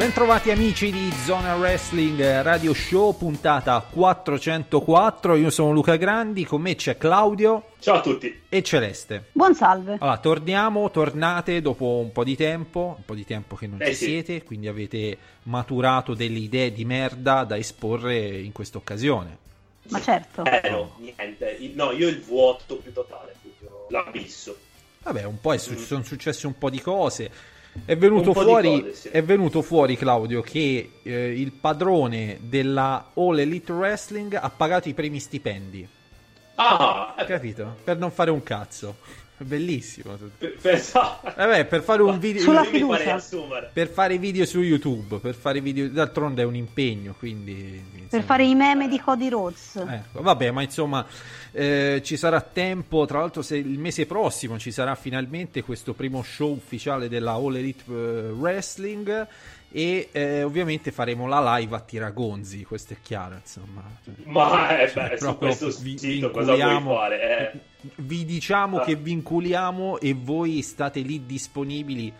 Bentrovati amici di Zona Wrestling Radio Show, puntata 404. Io sono Luca Grandi, con me c'è Claudio. Ciao a tutti. E Celeste. Buon salve. Allora, torniamo, tornate dopo un po' di tempo, un po' di tempo che non Eh ci sì. siete, quindi avete maturato delle idee di merda da esporre in questa occasione. Ma certo. Eh no, niente. No, io il vuoto più totale, proprio l'abisso. Vabbè, un po' è su- sono successe un po' di cose. È venuto, fuori, cose, sì. è venuto fuori, Claudio, che eh, il padrone della All Elite Wrestling ha pagato i primi stipendi. Ah, Capito? Per non fare un cazzo. Bellissimo. per, per, Vabbè, per fare un video. Sulla fiducia. Per fare video su YouTube, per fare video. D'altronde è un impegno, quindi. Per insomma. fare i meme di Cody Rhodes. Ecco, vabbè, ma insomma, eh, ci sarà tempo. Tra l'altro, se il mese prossimo ci sarà finalmente questo primo show ufficiale della All Elite eh, Wrestling. E eh, ovviamente faremo la live a Tiragonzi, questo è chiaro, insomma. Ma eh, Cioè, beh, su proprio questo vi- sito cosa vuoi fare? Eh, Vi diciamo Ah. che vinculiamo e voi state lì disponibili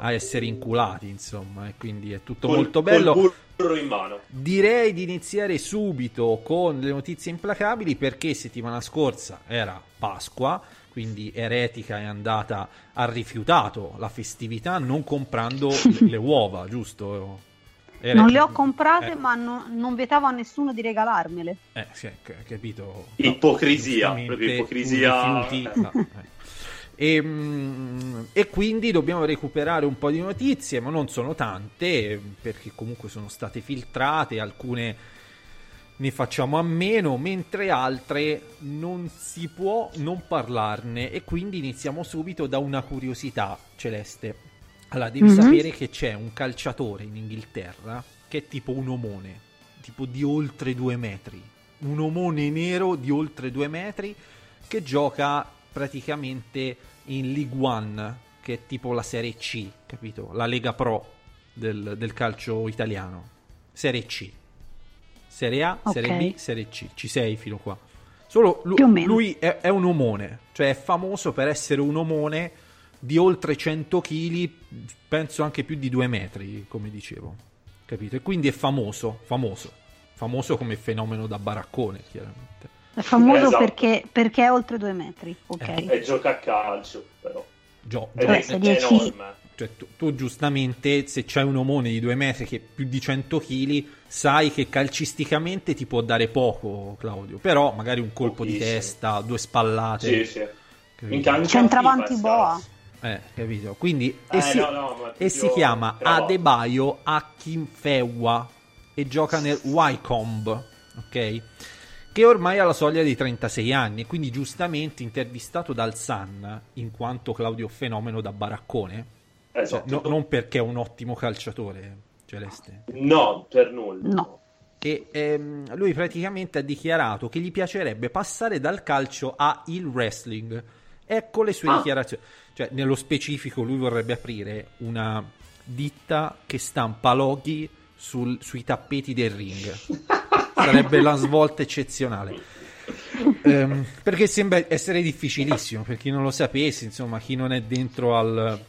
a essere inculati, insomma, e quindi è tutto col- molto bello. Col in mano. Direi di iniziare subito con le notizie implacabili perché settimana scorsa era Pasqua, quindi Eretica è andata, ha rifiutato la festività non comprando le, le uova, giusto? Eretica- Non le ho comprate, Eh, ma no- non vietavo a nessuno di regalarmele. eh, sì, capito. Ipocrisia, giustamente, proprio ipocrisia. rifiuti- no, eh. E, mm, e quindi dobbiamo recuperare un po' di notizie, ma non sono tante, perché comunque sono state filtrate, alcune ne facciamo a meno, mentre altre non si può non parlarne. E quindi iniziamo subito da una curiosità, Celeste. Allora, devi Mhm. sapere che c'è un calciatore in Inghilterra che è tipo un omone, tipo di oltre due metri. Un omone nero di oltre due metri che gioca praticamente in League One, che è tipo la Serie C, capito? La Lega Pro del, del calcio italiano. Serie C. Serie A, Ok. Serie B, Serie C. Ci sei fino qua. Solo lu- Più o meno. lui è, è un omone, cioè è famoso per essere un omone di oltre 100 kg, penso anche più di 2 metri, come dicevo. Capito? E quindi è famoso, famoso. Famoso come fenomeno da baraccone, chiaramente. È famoso Esatto. perché, perché è oltre due metri. Ok. Eh. E gioca a calcio, però. Gio- Ed gio- è, è dieci- enorme. cioè, tu, tu giustamente, se c'hai un omone di 2 metri che è più di 100 kg, sai che calcisticamente ti può dare poco, Claudio. Però magari un colpo di Pochissimo. testa, due spallate. Sì, sì. Centravanti boa. Eh, capito? Quindi, Eh, e, si, no, no, e si chiama bravo. Adebayo Akinfewa e gioca nel Wycombe, ok? Che ormai ha la soglia dei 36 anni, quindi giustamente intervistato dal Sun, in quanto Claudio fenomeno da baraccone, cioè, Esatto. no- non perché è un ottimo calciatore, Celeste. No, per nulla. No. E ehm, lui praticamente ha dichiarato che gli piacerebbe passare dal calcio a il wrestling. Ecco le sue Ah. dichiarazioni. Cioè, nello specifico, lui vorrebbe aprire una ditta che stampa loghi sul- sui tappeti del ring. Sarebbe la svolta eccezionale. Ehm, perché sembra essere difficilissimo per chi non lo sapesse, insomma, chi non è dentro al,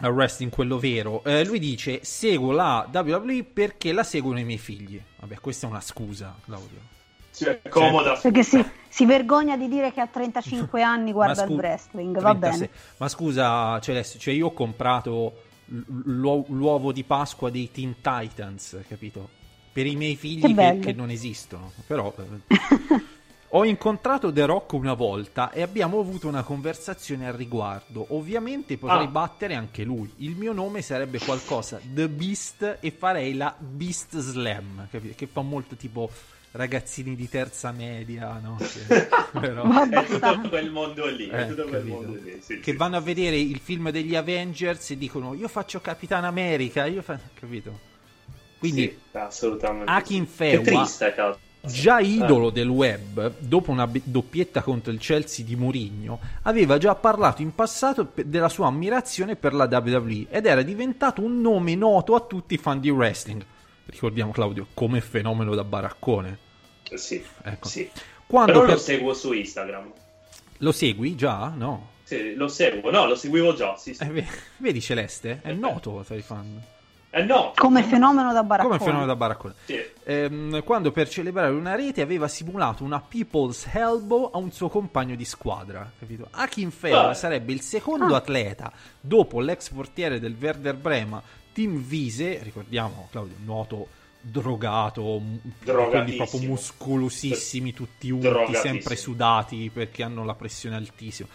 al wrestling quello vero. Eh, lui dice: Seguo la WWE perché la seguono i miei figli. Vabbè, questa è una scusa, Claudio. Cioè, comoda. Perché si, si vergogna di dire che a 35 anni guarda scu- il wrestling. Va 36. bene. Ma scusa, Celeste, cioè io ho comprato l'uovo di Pasqua dei Teen Titans, capito? Per i miei figli Che che, non esistono. Però eh, ho incontrato The Rock una volta e abbiamo avuto una conversazione al riguardo. Ovviamente potrei Ah. battere anche lui. Il mio nome sarebbe qualcosa The Beast e farei la Beast Slam, capito? Che fa molto tipo ragazzini di terza media, no? Che- però- È tutto quel mondo lì. È Eh, tutto quel mondo lì. Sì, che sì. vanno a vedere il film degli Avengers e dicono io faccio Capitan America, io fa... capito? Quindi Sì, assolutamente. Akin Fewa, già idolo del web, dopo una doppietta contro il Chelsea di Mourinho, aveva già parlato in passato della sua ammirazione per la WWE ed era diventato un nome noto a tutti i fan di wrestling. Ricordiamo Claudio, come fenomeno da baraccone. Eh, Sì, Ecco. sì. Quando Però per- lo seguo su Instagram. lo segui già? No. Sì, lo seguo. No, lo seguivo già, sì, sì. Eh, ve- vedi Celeste? È noto tra i fan. Eh no. Come fenomeno da baraccone. Come fenomeno da baraccone. Sì. Ehm, quando per celebrare una rete aveva simulato una People's Elbow a un suo compagno di squadra, capito? Akin Fewa Ah. sarebbe il secondo atleta dopo l'ex portiere del Werder Brema, Tim Wiese, ricordiamo Claudio, noto drogato, quelli proprio muscolosissimi, tutti unti, sempre sudati perché hanno la pressione altissima.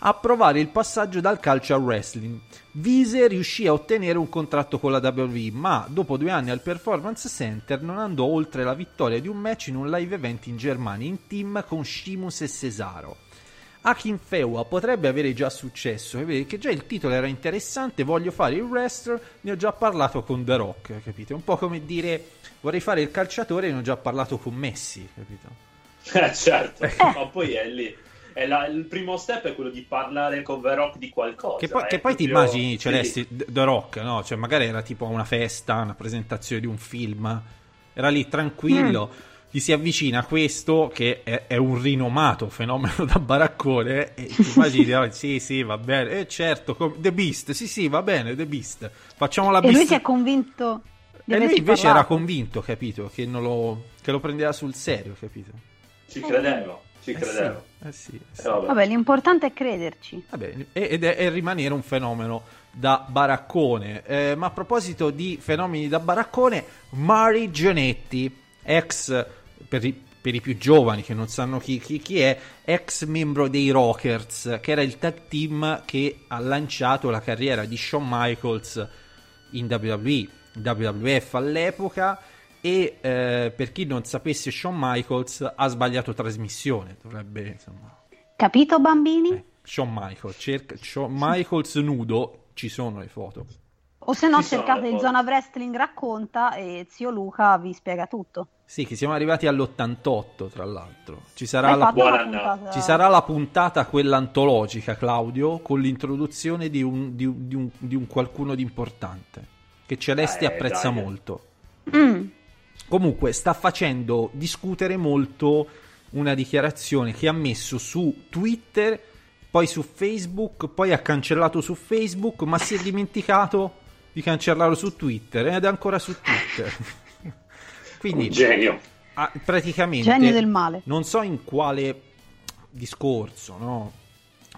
A provare il passaggio dal calcio al wrestling. Wiese riuscì a ottenere un contratto con la WWE, ma dopo due anni al Performance Center non andò oltre la vittoria di un match in un live event in Germania in team con Shimus e Cesaro. Akin Fewa potrebbe avere già successo, che già il titolo era interessante, voglio fare il wrestler, ne ho già parlato con The Rock, capite? Un po' come dire vorrei fare il calciatore e ne ho già parlato con Messi, capito? Eh, certo. Ma poi è lì. È la- il primo step è quello di parlare con The Rock di qualcosa. Che poi, eh, che poi ti immagini Celesti Quindi- The Rock, no? Cioè, magari era tipo a una festa, una presentazione di un film, era lì tranquillo, gli si avvicina questo che è, è un rinomato fenomeno da baraccone e ti immagini, oh, sì, sì, va bene, eh, certo, com- The Beast, sì, sì, va bene, The Beast, facciamo la E lui Beast. si è convinto di E lui invece parlato. era convinto, capito, che, non lo, che lo prendeva sul serio, capito? Ci credevo, ci Eh credevo. sì, eh sì, eh sì. Eh, vabbè. Vabbè, l'importante è crederci. Vabbè, e- ed è, è rimanere un fenomeno da baraccone. Eh, ma a proposito di fenomeni da baraccone, Mari Gianetti, ex per i, per i più giovani che non sanno chi, chi- chi è, ex membro dei Rockers, che era il tag team che ha lanciato la carriera di Shawn Michaels in WWE, WWF all'epoca. E eh, per chi non sapesse, Shawn Michaels ha sbagliato trasmissione. Dovrebbe insomma Capito, bambini? eh, Shawn Michaels, cerca Shawn Michaels nudo, ci sono le foto. O se no cercate foto. Zona Wrestling racconta e zio Luca vi spiega tutto. Sì, che siamo arrivati all'88, tra l'altro. Ci sarà, la, Buona puntata- ci sarà la puntata, quella antologica, Claudio, con l'introduzione di un, di un- di un- di un qualcuno di importante, che Celeste Eh, apprezza dai. molto. Mm. Comunque sta facendo discutere molto una dichiarazione che ha messo su Twitter, poi su Facebook, poi ha cancellato su Facebook, ma si è dimenticato di cancellarlo su Twitter ed è ancora su Twitter. Quindi Un genio. ah, praticamente Genio del male. non so in quale discorso, no?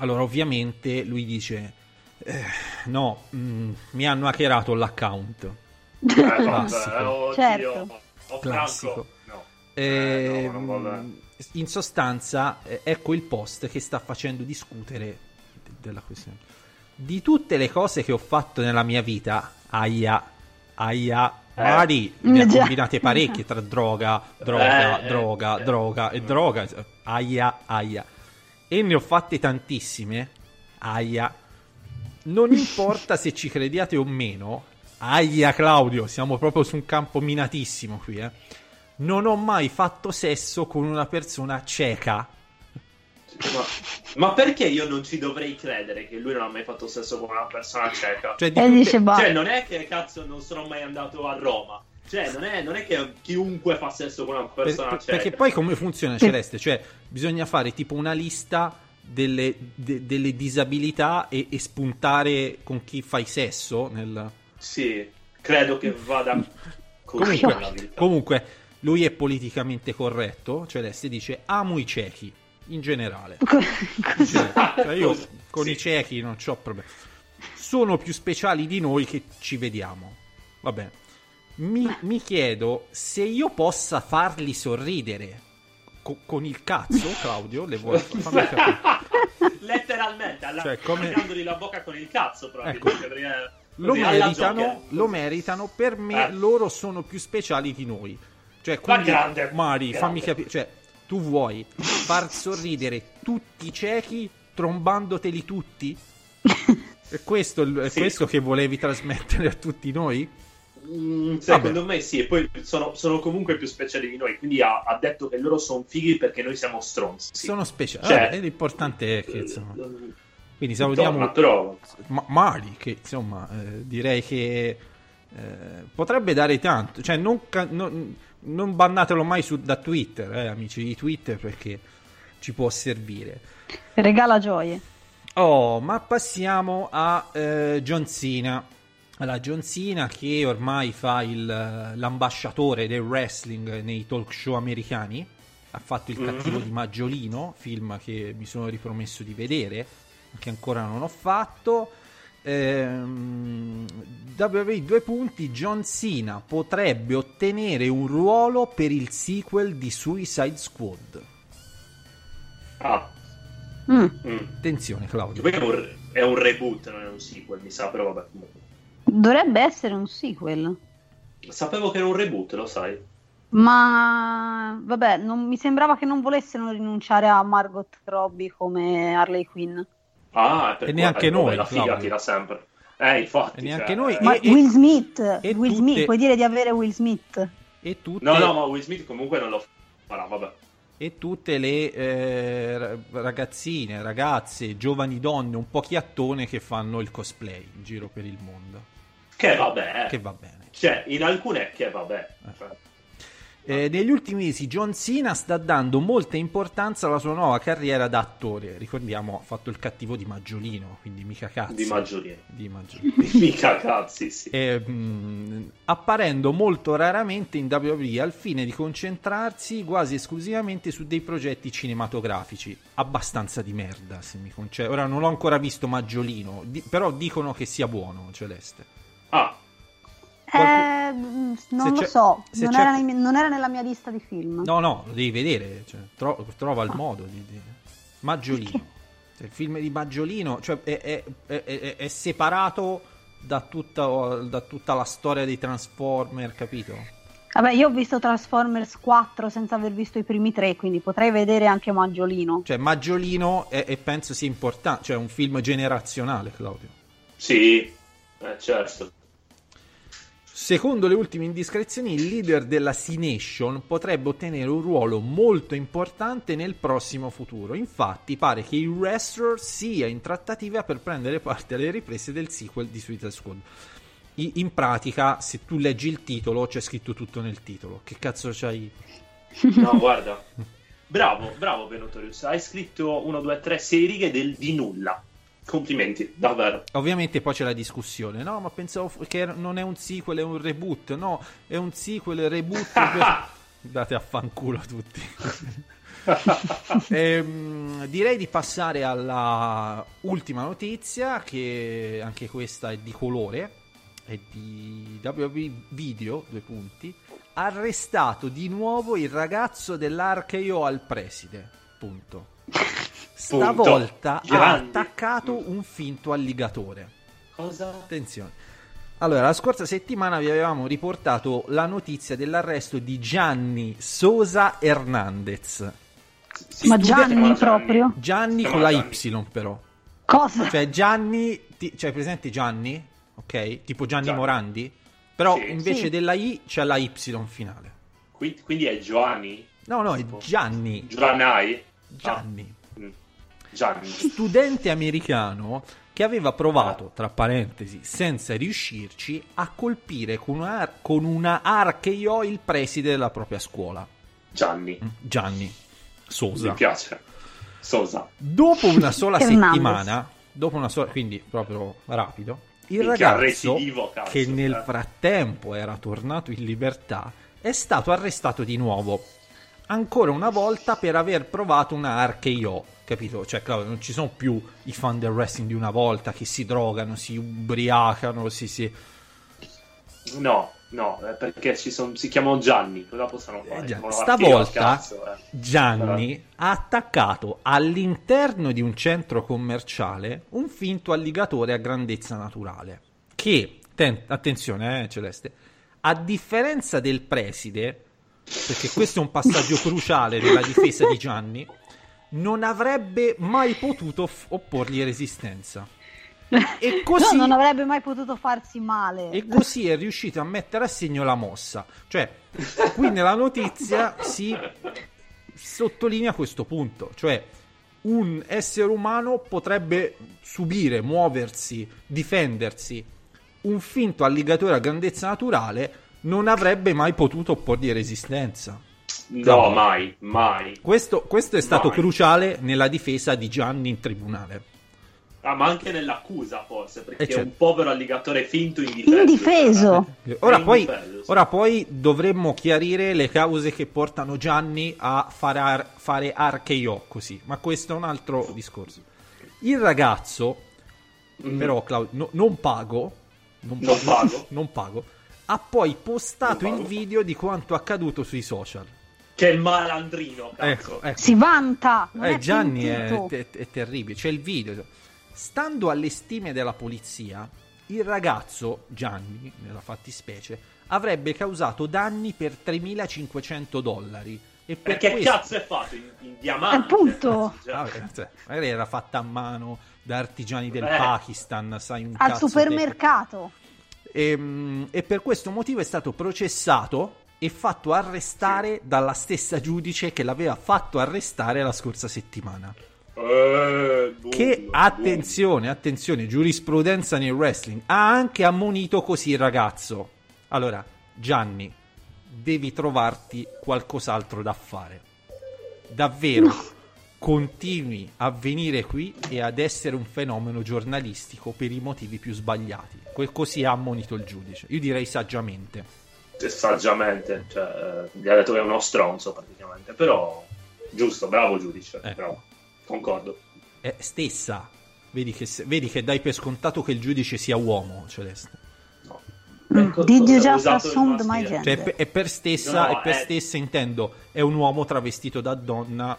Allora, ovviamente lui dice: eh, No, mm, mi hanno hackerato l'account. Eh, vabbè, Classico. oddio. Certo. Classico. No. Eh, Eh, no, no, vabbè. in sostanza, eh, ecco il post che sta facendo discutere de- della questione. Di tutte le cose che ho fatto nella mia vita, aia, aia, Eh. Mari, ne ha Mm, combinate parecchie tra droga, droga, Eh, eh, droga, eh. droga e droga, aia, aia. E ne ho fatte tantissime, aia. Non importa se ci crediate o meno, aia Claudio, siamo proprio su un campo minatissimo qui, eh. Non ho mai fatto sesso con una persona cieca. Ma, ma perché io non ci dovrei credere che lui non ha mai fatto sesso con una persona cieca? Cioè, di E tutte- dice, bah, Cioè, non è che cazzo non sono mai andato a Roma. Cioè, non è, non è che chiunque fa sesso con una per- persona per- cieca. perché poi come funziona Celeste? Cioè, bisogna fare tipo una lista delle, de- delle disabilità e, e spuntare con chi fai sesso nel... Sì, credo che vada così Comunque, comunque, lui è politicamente corretto. Celeste dice amo i ciechi, in generale. Cioè, io con Sì. i ciechi non ho problemi. Sono più speciali di noi che ci vediamo. Va bene. Mi, mi chiedo se io possa farli sorridere co- con il cazzo, Claudio. Le vuoi fammi capire. Letteralmente, alla... Cioè, come- la bocca con il cazzo, Ecco. probabilmente. perché- Lo meritano, lo meritano. Per me, Eh. loro sono più speciali di noi. Cioè, quindi, grande, Mari, grande. fammi capire. Cioè, tu vuoi far sorridere tutti i ciechi trombandoteli tutti? È questo, è Sì. questo che volevi trasmettere a tutti noi? Mm, secondo me sì, e poi sono, sono comunque più speciali di noi, quindi ha, ha detto che loro sono fighi perché noi siamo stronzi. Sono speciali. Cioè- Vabbè, l'importante è che insomma. Quindi salutiamo. Ma- Mari, che insomma eh, direi che eh, potrebbe dare tanto. Cioè, non, ca- non- non bannatelo mai su- da Twitter, eh, amici di Twitter, perché ci può servire. Regala gioie. Oh, ma passiamo a eh, John Cena. Allora, John Cena che ormai fa il, l'ambasciatore del wrestling nei talk show americani. Ha fatto il cattivo di Maggiolino, film che mi sono ripromesso di vedere, che ancora non ho fatto. Ehm, WWE due punti. John Cena potrebbe ottenere un ruolo per il sequel di Suicide Squad. Ah, Mm. mm. Attenzione, Claudio. È un, è un reboot, non è un sequel, mi sa, però vabbè. comunque. Dovrebbe essere un sequel. Sapevo che era un reboot, lo sai. Ma vabbè, non, mi sembrava che non volessero rinunciare a Margot Robbie come Harley Quinn. Ah, per E neanche noi, La figa Claudio. tira sempre. Eh, infatti. E neanche cioè, noi. eh. Ma E- Will Smith, e Will tutte- Smith, puoi dire di avere Will Smith? E tutte, No, no, ma Will Smith comunque non lo farà, vabbè. e tutte le eh, ra- ragazzine, ragazze, giovani donne, un po' chiattone che fanno il cosplay in giro per il mondo. Che vabbè. Che va bene. Cioè, in alcune che vabbè. Cioè, Eh, negli ultimi mesi John Cena sta dando molta importanza alla sua nuova carriera da attore. Ricordiamo, ha fatto il cattivo di Maggiolino, quindi mica cazzo. di maggiorino. Di Maggiolino. Mica cazzi, sì. E, mh, apparendo molto raramente in WWE al fine di concentrarsi quasi esclusivamente su dei progetti cinematografici abbastanza di merda se mi concede. ora non ho ancora visto Maggiolino di- però dicono che sia buono Celeste Ah, Qualcu- Eh, mm, non se lo so, non era, nei non era nella mia lista di film. no no lo devi vedere cioè, tro- trova il modo di, di- Maggiolino Cioè, il film di Maggiolino cioè, è, è- è- è- è separato da tutta, da tutta la storia dei Transformer capito? Vabbè, io ho visto Transformers 4 senza aver visto i primi tre, quindi potrei vedere anche Maggiolino. Cioè, Maggiolino è- e penso sia importante, cioè è un film generazionale, Claudio. sì. Eh, certo. Secondo le ultime indiscrezioni, il leader della C-Nation potrebbe ottenere un ruolo molto importante nel prossimo futuro. Infatti, pare che il wrestler sia in trattativa per prendere parte alle riprese del sequel di Suicide Squad. In pratica, se tu leggi il titolo, c'è scritto tutto nel titolo. Che cazzo c'hai? No, guarda. Bravo, bravo Benotorius. Hai scritto 1, 2, 3, 6 righe del, di nulla. Complimenti, davvero. Ovviamente poi c'è la discussione, no, ma pensavo che era- non è un sequel, è un reboot, no, è un sequel, reboot per... Date a fanculo tutti. Ehm, direi di passare alla ultima notizia, che anche questa è di colore, è di WWE Video, due punti. Arrestato di nuovo il ragazzo dell'archeo al preside, punto. Stavolta ha Grandi. attaccato un finto alligatore. Cosa? Attenzione. Allora, la scorsa settimana vi avevamo riportato la notizia dell'arresto di Gianni Sosa Hernandez. Ma Gianni proprio? Gianni con la. Y però. Cosa? Cioè Gianni, ti- cioè presente Gianni, ok? Tipo Gianni, Gianni. Morandi. Però Sì. invece Sì. della I c'è la Y finale. Quindi, quindi è Giovanni? No, no, è. Gianni. Giovanni? Gianni. Ah. Gianni. studente americano che aveva provato, tra parentesi, senza riuscirci, a colpire con una, con una archeo il preside della propria scuola, Gianni. Gianni Mi Sosa. piace. Sosa. Dopo una sola settimana, dopo una sola, quindi proprio rapido, il Minchia, ragazzo recidivo, cazzo, che nel eh. frattempo era tornato in libertà è stato arrestato di nuovo, ancora una volta per aver provato una archeo. Capito? Cioè, Claudio, non ci sono più i fan del wrestling di una volta che si drogano, si ubriacano, si, si... No, no, eh, perché ci son- si chiamano Gianni. Cosa possono fare? Eh, Devono stavolta cazzo, eh. Gianni ha attaccato all'interno di un centro commerciale un finto alligatore a grandezza naturale. Che, ten- attenzione, eh, Celeste, a differenza del preside, perché questo è un passaggio cruciale nella difesa di Gianni, non avrebbe mai potuto f- opporgli resistenza. E così, No, non avrebbe mai potuto farsi male. e così è riuscito a mettere a segno la mossa. Cioè, qui nella notizia si sottolinea questo punto, cioè un essere umano potrebbe subire, muoversi, difendersi. Un finto alligatore a grandezza naturale non avrebbe mai potuto opporgli resistenza. No, mai, mai. Questo, questo è stato Mai. cruciale nella difesa di Gianni in tribunale. Ah, ma anche nell'accusa, forse, perché Eh, certo. è un povero alligatore finto indifeso. Indifeso. Ora È poi, indifeso, sì. ora poi dovremmo chiarire le cause che portano Gianni a fare, ar- fare RKO così, ma questo è un altro discorso. Il ragazzo, Mm. però, Claudio, no- non pago, non Non pago. non pago, ha poi postato il pago. video di quanto accaduto sui social. Che malandrino, cazzo. Ecco, ecco. Si vanta. non Eh, è Gianni è, è- è terribile. C'è il video. Stando alle stime della polizia, il ragazzo, Gianni, nella fattispecie, avrebbe causato danni per 3.500 dollari. E per Perché questo- cazzo è fatto? In, in diamante? Appunto. Cioè, Vabbè, cioè, magari era fatta a mano da artigiani del Eh. Pakistan, sai un Al cazzo supermercato. E, mm, e per questo motivo è stato processato e fatto arrestare dalla stessa giudice che l'aveva fatto arrestare la scorsa settimana. eh, bullo, Che attenzione, attenzione, giurisprudenza nel wrestling ha anche ammonito così il ragazzo. Allora, Gianni, devi trovarti qualcos'altro da fare. Davvero, continui a venire qui e ad essere un fenomeno giornalistico per i motivi più sbagliati. Così ha ammonito il giudice. Io direi saggiamente. Saggiamente, cioè, eh, gli ha detto che è uno stronzo praticamente, però giusto, bravo giudice, Ecco. bravo, concordo. È stessa. Vedi che, vedi che dai per scontato che il giudice sia uomo, Celeste. No. Ecco, Did you just assumed my gender? Cioè, è per- è per stessa, No, è per eh. stessa intendo, è un uomo travestito da donna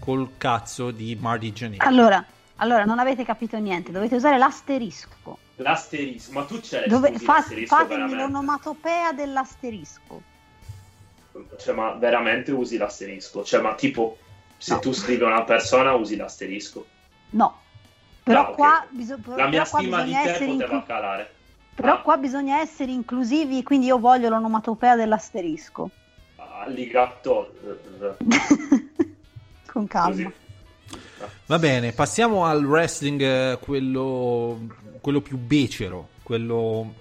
col cazzo di Marty Jannetty. Allora, allora, non avete capito niente. Dovete usare l'asterisco. L'asterisco, ma tu c'è Dove, fa- l'asterisco fatemi l'onomatopea dell'asterisco. Cioè, ma veramente usi l'asterisco? Cioè, ma tipo, se No. tu scrivi a una persona usi l'asterisco? No. Però Ah, ok. qua, biso- però La mia qua stima di te poteva inclu- calare. però Ah. qua bisogna essere inclusivi, quindi io voglio l'onomatopea dell'asterisco. Alligator. Con calma. Così. Va bene, passiamo al wrestling, eh, quello, quello più becero, quello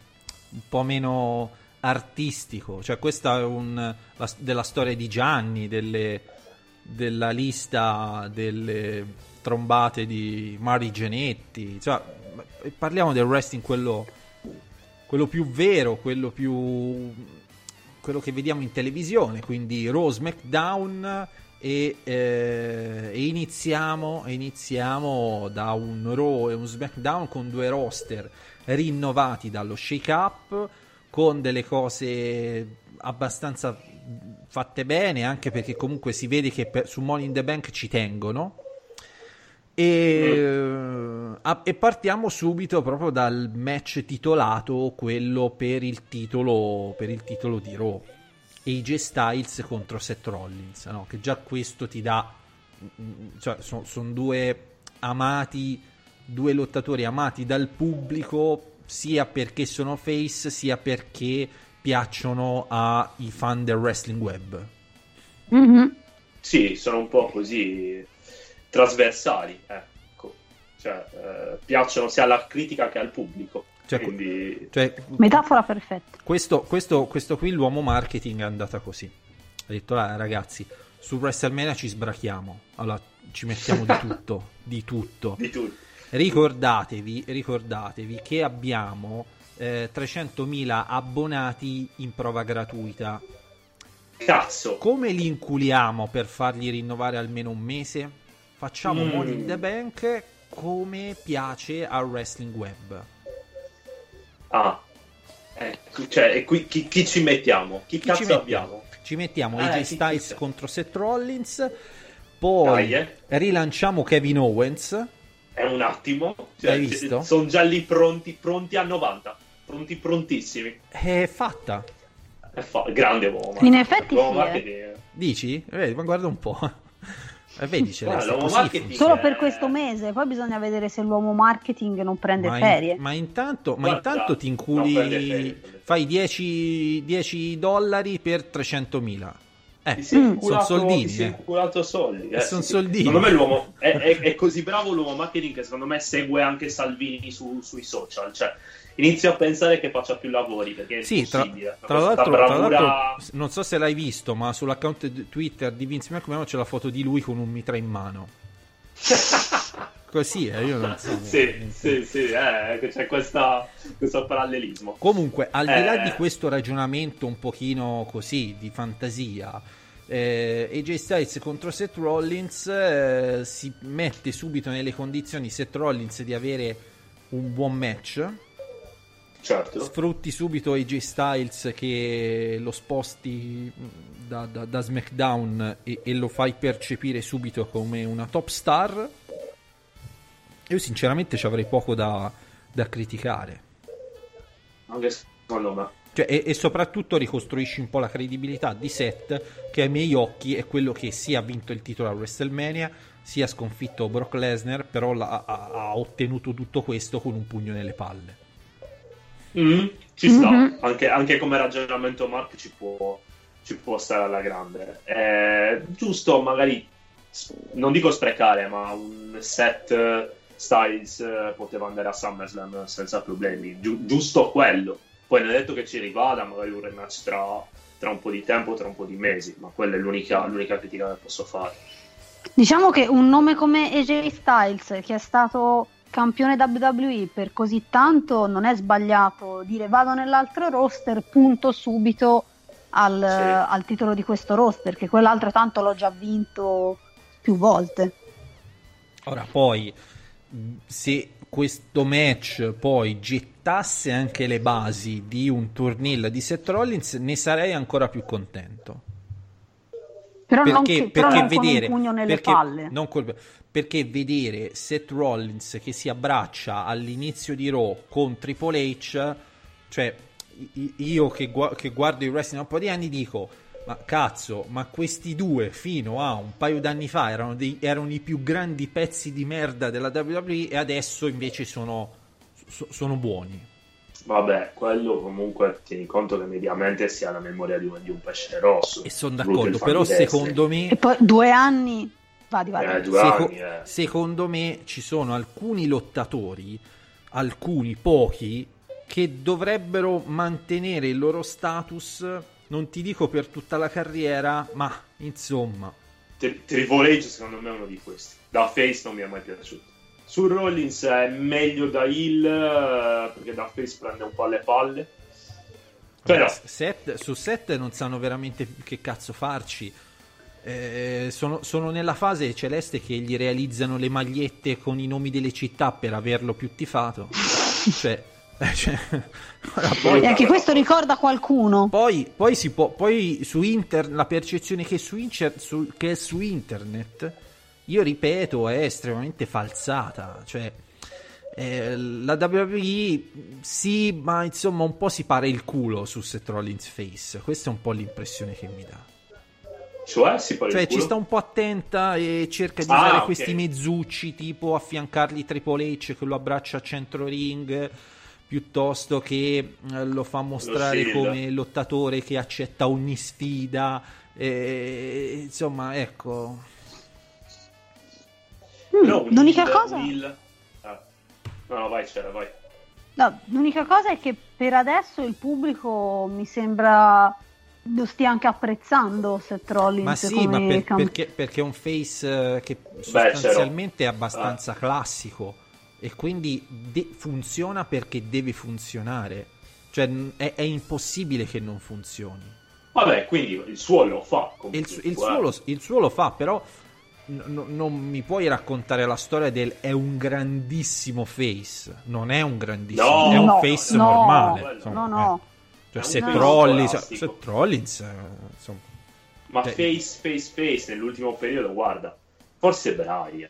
un po' meno artistico. Cioè, questa è un, la- della storia di Gianni, delle- della lista delle trombate di Mari Genetti. Cioè, parliamo del wrestling quello, quello più vero, quello più quello che vediamo in televisione, quindi Raw SmackDown e, eh, e iniziamo, iniziamo da un Raw e un SmackDown con due roster rinnovati dallo Shake Up con delle cose abbastanza fatte bene anche perché comunque si vede che per- su Money in the Bank ci tengono e, ah, e partiamo subito proprio dal match titolato, quello per il titolo, per il titolo di Raw. AJ Styles contro Seth Rollins, no? che già questo ti dà, cioè sono due amati, due lottatori amati dal pubblico, sia perché sono face, sia perché piacciono ai fan del wrestling web. Mhm. Sì, sono un po' così trasversali, ecco. Cioè, eh, piacciono sia alla critica che al pubblico. Cioè, Quindi, Cioè, Metafora perfetta. Questo, questo, questo qui l'uomo marketing è andata così. Ha detto, "Ah, ragazzi, su WrestleMania ci sbrachiamo. Allora, ci mettiamo di tutto, di tutto. di tutto. Ricordatevi, ricordatevi che abbiamo eh, 300.000 abbonati in prova gratuita. Cazzo, Come li inculiamo per fargli rinnovare almeno un mese? Facciamo Mm. Money in the Bank come piace al wrestling web. Ah, ecco, cioè, e qui chi, chi ci mettiamo? Chi, Chi cazzo ci mettiamo? abbiamo? Ci mettiamo Eh, AJ chi- Styles chi- contro Seth Rollins. Poi Dai, eh. rilanciamo Kevin Owens. È un attimo, cioè, Hai visto? sono già lì pronti, pronti a 90, pronti prontissimi. È fatta. È fa- grande uomo. In effetti Uomo sì, marketing. Dici? Vedi, ma guarda un po'. Eh, vedi, ce se l'uomo marketing-. Solo per Eh. questo mese, poi bisogna vedere se l'uomo marketing non prende Ma, ferie. in- ma intanto, ma Guarda, intanto ti ferie, inculi, fai 10, 10 dollari per 300.000. Eh, Mm. sono soldini. ti sei eh. inculato soldi. eh, Son sì. soldini. Secondo me l'uomo è, è- è così bravo l'uomo marketing che secondo me segue anche Salvini su- sui social. Cioè, inizio a pensare che faccia più lavori perché è Sì, tra, impossibile. tra Questa l'altro, tra bravura- l'altro, non so se l'hai visto, ma sull'account Twitter di Vince McMahon c'è la foto di lui con un mitra in mano. Così, eh, io non so. sì, sì, sì, eh, che c'è questa- questo parallelismo. Comunque, al di là Eh. di questo ragionamento un pochino così di fantasia, eh, AJ Styles contro Seth Rollins eh, si mette subito nelle condizioni Seth Rollins di avere un buon match. Certo. Sfrutti subito AJ Styles che lo sposti da, da- da SmackDown e, e lo fai percepire subito come una top star. Io sinceramente ci avrei poco da, da criticare. Anche secondo me. Cioè, e, e soprattutto ricostruisci un po' la credibilità di Seth, che ai miei occhi è quello che sia ha vinto il titolo a WrestleMania, sia ha sconfitto Brock Lesnar, però l'ha- ha, ha ottenuto tutto questo con un pugno nelle palle. Mm, ci sta, Mhm. anche, anche come ragionamento Mark ci può, ci può stare alla grande. È giusto magari, non dico sprecare, ma un set eh, Styles eh, poteva andare a SummerSlam senza problemi, Giu- giusto quello. Poi non è detto che ci rivada, magari un rematch tra, tra un po' di tempo, tra un po' di mesi, ma quella è l'unica, l'unica critica che posso fare. Diciamo che un nome come AJ Styles, che è stato campione WWE per così tanto, non è sbagliato dire vado nell'altro roster, punto subito al, Sì. al titolo di questo roster, che quell'altro tanto l'ho già vinto più volte. Ora, poi, se questo match poi gettasse anche le basi di un turnil di Seth Rollins, ne sarei ancora più contento. Però non, perché, però perché non con vedere un pugno nelle perché, palle. non col- perché vedere Seth Rollins che si abbraccia all'inizio di Raw con Triple H cioè io che, gua- che guardo il wrestling da un po' di anni dico ma cazzo ma questi due fino a un paio d'anni fa erano, dei- erano i più grandi pezzi di merda della WWE e adesso invece sono, so- sono buoni Vabbè, quello comunque tieni conto che mediamente sia la memoria di un, di un pesce rosso. e sono d'accordo però secondo me E poi due anni... Vadi, vadi. Eh, due Seco- anni, eh. Secondo me ci sono alcuni lottatori, alcuni pochi, che dovrebbero mantenere il loro status, non ti dico per tutta la carriera, ma insomma. Tri- Triple H secondo me è uno di questi. Da face non mi è mai piaciuto. Su Rollins è meglio da heel eh, perché da face prende un po' alle palle. Però Set- su set non sanno veramente che cazzo farci. Eh, sono, sono nella fase celeste che gli realizzano le magliette con i nomi delle città per averlo più tifato. cioè, eh, cioè, poi- E anche questo ricorda qualcuno. Poi, poi si può, poi su internet, la percezione che, su inter- su- che è su internet, io ripeto, è estremamente falsata. Cioè, eh, la WWE sì, ma insomma, un po' si pare il culo su Seth Rollins Face. Questa è un po' l'impressione che mi dà. cioè si parla Cioè, il ci culo. sta un po' attenta e cerca di Ah, usare ok. questi mezzucci, tipo affiancargli Triple H che lo abbraccia a centro ring, piuttosto che eh, lo fa mostrare shield. come lottatore che accetta ogni sfida. e- insomma, ecco. Mm, un l'unica heel- cosa... heel- ah. No, no, vai, c'era, vai. No, l'unica cosa è che per adesso il pubblico mi sembra lo stia anche apprezzando Seth Rollins Ma sì, come ma per- cam- perché, perché è un face eh, che sostanzialmente è abbastanza classico e quindi de- funziona perché deve funzionare. Cioè, è, è impossibile che non funzioni. Vabbè, quindi il suo lo fa. Il, il eh. suo lo, il suo lo fa, però n- n- non mi puoi raccontare la storia del è un grandissimo face. Non è un grandissimo, No, è un no, face no, normale. no, insomma, no, no. eh. Cioè, È un Seth face Rollins, scolastico. Seth Rollins, eh, insomma. Ma Cioè- face, face, face nell'ultimo periodo, guarda, forse Brian,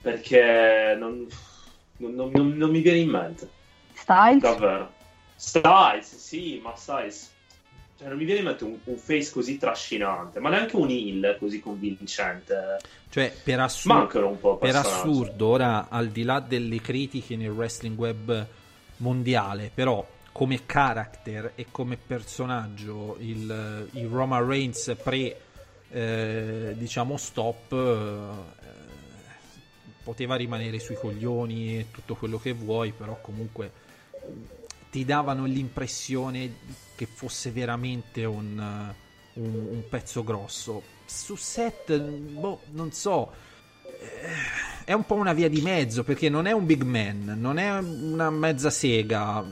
perché non, non- non- non- non mi viene in mente, Styles. davvero. Styles, sì, ma Styles, cioè, non mi viene in mente un, un face così trascinante, ma neanche un heel così convincente. Cioè, per, assur- per assurdo, ora al di là delle critiche nel wrestling web mondiale, però come character e come personaggio il, il Roman Reigns pre eh, diciamo stop eh, poteva rimanere sui coglioni e tutto quello che vuoi, però comunque ti davano l'impressione che fosse veramente un, un, un pezzo grosso. Su set, boh, non so, eh, è un po' una via di mezzo perché non è un big man, non è una mezza sega,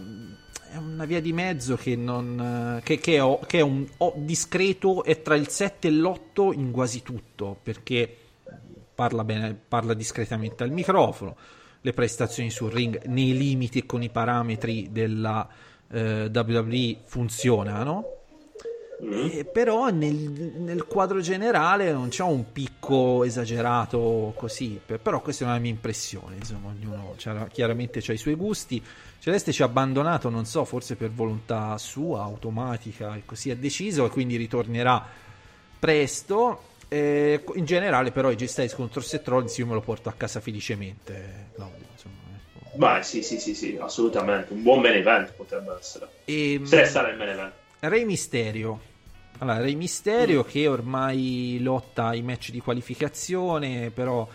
è una via di mezzo che, non, che, che, è, che è un o- discreto è tra il 7 e l'8 in quasi tutto perché parla bene, parla discretamente al microfono, le prestazioni sul ring nei limiti e con i parametri della eh, WWE funzionano. Eh, però nel, nel quadro generale non c'è un picco esagerato così, per- però questa è una mia impressione, insomma, ognuno chiaramente ha i suoi gusti. Celeste ci ha abbandonato, non so, forse per volontà sua, automatica e così ha deciso e quindi ritornerà presto. Eh, in generale però i G-Styles contro Seth Rollins io me lo porto a casa felicemente, Claudio. Beh, sì, sì, sì, sì, assolutamente. Un buon main event potrebbe essere. E, Se sarà il main event. Re Mysterio. Allora, Re Mysterio che ormai lotta ai match di qualificazione, però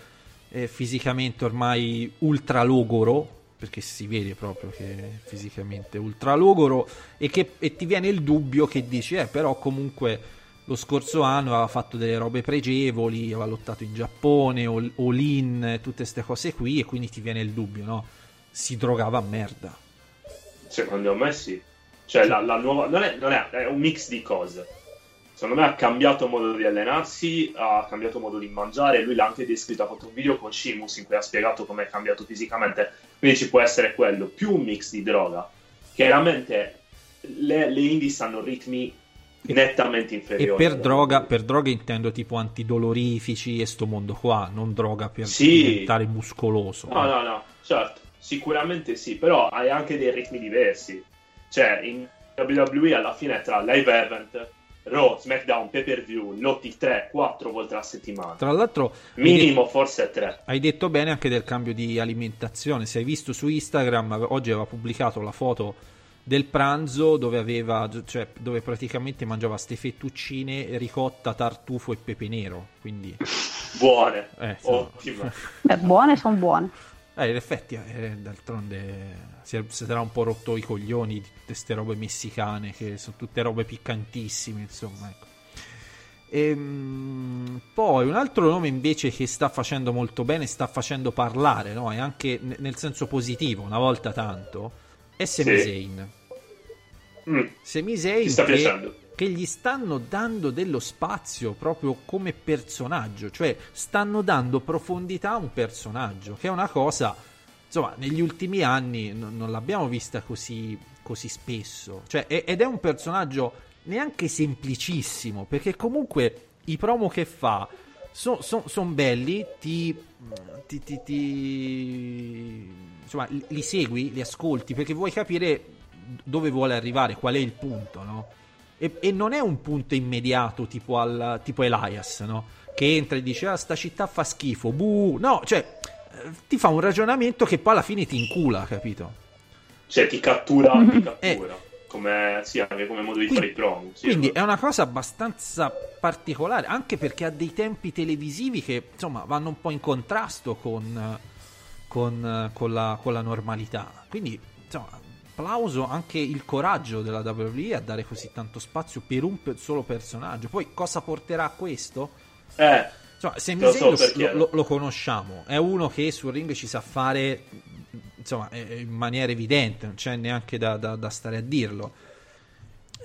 è fisicamente ormai ultra logoro, perché si vede proprio che è fisicamente ultra logoro, e, che, e ti viene il dubbio che dici, eh, però comunque lo scorso anno aveva fatto delle robe pregevoli, aveva lottato in Giappone, all, all in, tutte queste cose qui, e quindi ti viene il dubbio, no? Si drogava a merda. Secondo me sì. Cioè, la, la nuova... Non, è, non è, è un mix di cose. Secondo me ha cambiato modo di allenarsi, ha cambiato modo di mangiare. Lui l'ha anche descritto, ha fatto un video con Shimus in cui ha spiegato come è cambiato fisicamente. Quindi ci può essere quello, più un mix di droga. Chiaramente le, le indies hanno ritmi nettamente E inferiori. per droga, per droga intendo tipo antidolorifici e sto mondo qua, non droga per Sì. diventare muscoloso. No, no, no, certo, sicuramente sì, però hai anche dei ritmi diversi. Cioè, in WWE alla fine tra live event, Raw, SmackDown, pay per view, lotti 3, 4 volte alla settimana. Tra l'altro, Minimo forse 3. Hai detto bene anche del cambio di alimentazione. Se hai visto su Instagram, oggi aveva pubblicato la foto del pranzo dove aveva, cioè, dove praticamente mangiava ste fettuccine, ricotta, tartufo e pepe nero. Quindi, Buone, eh, ottime. Beh, buone sono buone. Eh, in effetti, eh, d'altronde si, è- si sarà un po' rotto i coglioni di tutte queste robe messicane, che sono tutte robe piccantissime, insomma, ecco. Ehm, poi un altro nome invece che sta facendo molto bene, sta facendo parlare, no? E anche n- nel senso positivo, una volta tanto, è Sami Sì. Mm, Sami Zayn Ti sta che, piacendo? Che gli stanno dando dello spazio proprio come personaggio, cioè stanno dando profondità a un personaggio, che è una cosa, insomma, negli ultimi anni non, non l'abbiamo vista così, così spesso, cioè, e- ed è un personaggio neanche semplicissimo, perché comunque i promo che fa sono belli, ti, ti, ti- ti- insomma, li li segui, li ascolti, perché vuoi capire dove vuole arrivare, qual è il punto, no? E, e non è un punto immediato tipo, al, tipo Elias, no? Che entra e dice, ah, sta città fa schifo, buh, no, cioè, eh, ti fa un ragionamento che poi alla fine ti incula, capito? Cioè, ti cattura, ti Eh. cattura. Come, sì, anche come modo di Quindi- fare i promo. sì, Quindi è una cosa abbastanza particolare, anche perché ha dei tempi televisivi che insomma vanno un po' in contrasto con, con, con la, con la normalità. Quindi insomma, applauso anche il coraggio della WWE a dare così tanto spazio per un solo personaggio. Poi cosa porterà a questo? Eh, Insomma, se lo so lo, lo- lo conosciamo, è uno che sul ring ci sa fare insomma, eh, in maniera evidente, non c'è neanche da, da- da stare a dirlo.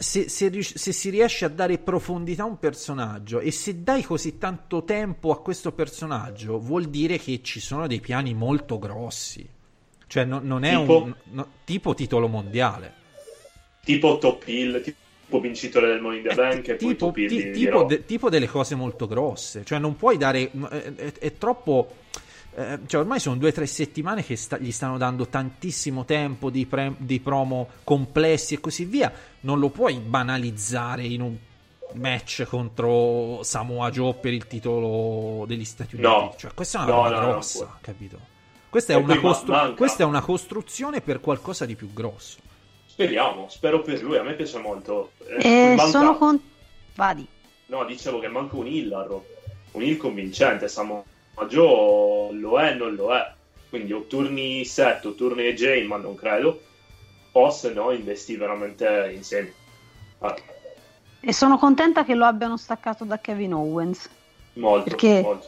Se, se se si riesce a dare profondità a un personaggio e se dai così tanto tempo a questo personaggio, vuol dire che ci sono dei piani molto grossi. Cioè, no- non è Tipo? un no- tipo titolo mondiale. tipo top hill, tipo vincitore del Money in the Eh, Bank e poi tipo, top hill di, tipo de- tipo delle cose molto grosse, cioè non puoi dare è, è- è troppo eh, cioè ormai sono due o tre settimane che sta- gli stanno dando tantissimo tempo di, pre- di promo complessi e così via. Non lo puoi banalizzare in un match contro Samoa Joe per il titolo degli Stati Uniti. No. Cioè, questa è una No, roba no, grossa, capito? Questa è, una costru- questa è una costruzione per qualcosa di più grosso. Speriamo, spero per lui, a me piace molto. Eh, E manca- sono con... Vadi. No, dicevo che manca un heal a Raw. Un heal convincente, Samoa Joe lo è, non lo è. Quindi o turni Seth o turni AJ, ma non credo. O se no investi veramente insieme. Ah, E sono contenta che lo abbiano staccato da Kevin Owens. molto, Perché- molto.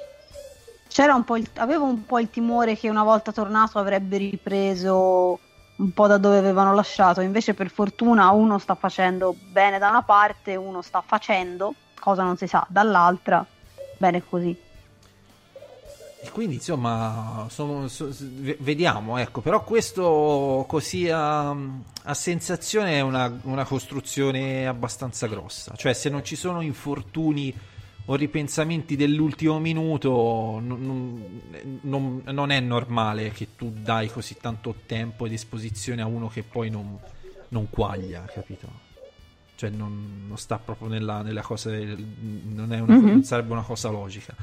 Un il- avevo un po' il timore che una volta tornato avrebbe ripreso un po' da dove avevano lasciato. Invece, per fortuna, uno sta facendo bene da una parte, uno sta facendo, cosa non si sa, dall'altra. Bene così. E quindi insomma, sono- so- vediamo, ecco, però questo così a, a sensazione è una, una costruzione abbastanza grossa, cioè se non ci sono infortuni o ripensamenti dell'ultimo minuto non, non- non è normale che tu dai così tanto tempo ed esposizione a uno che poi non, non quaglia, capito? Cioè non, non sta proprio nella, nella cosa, non, è una- Mhm. non sarebbe una cosa logica.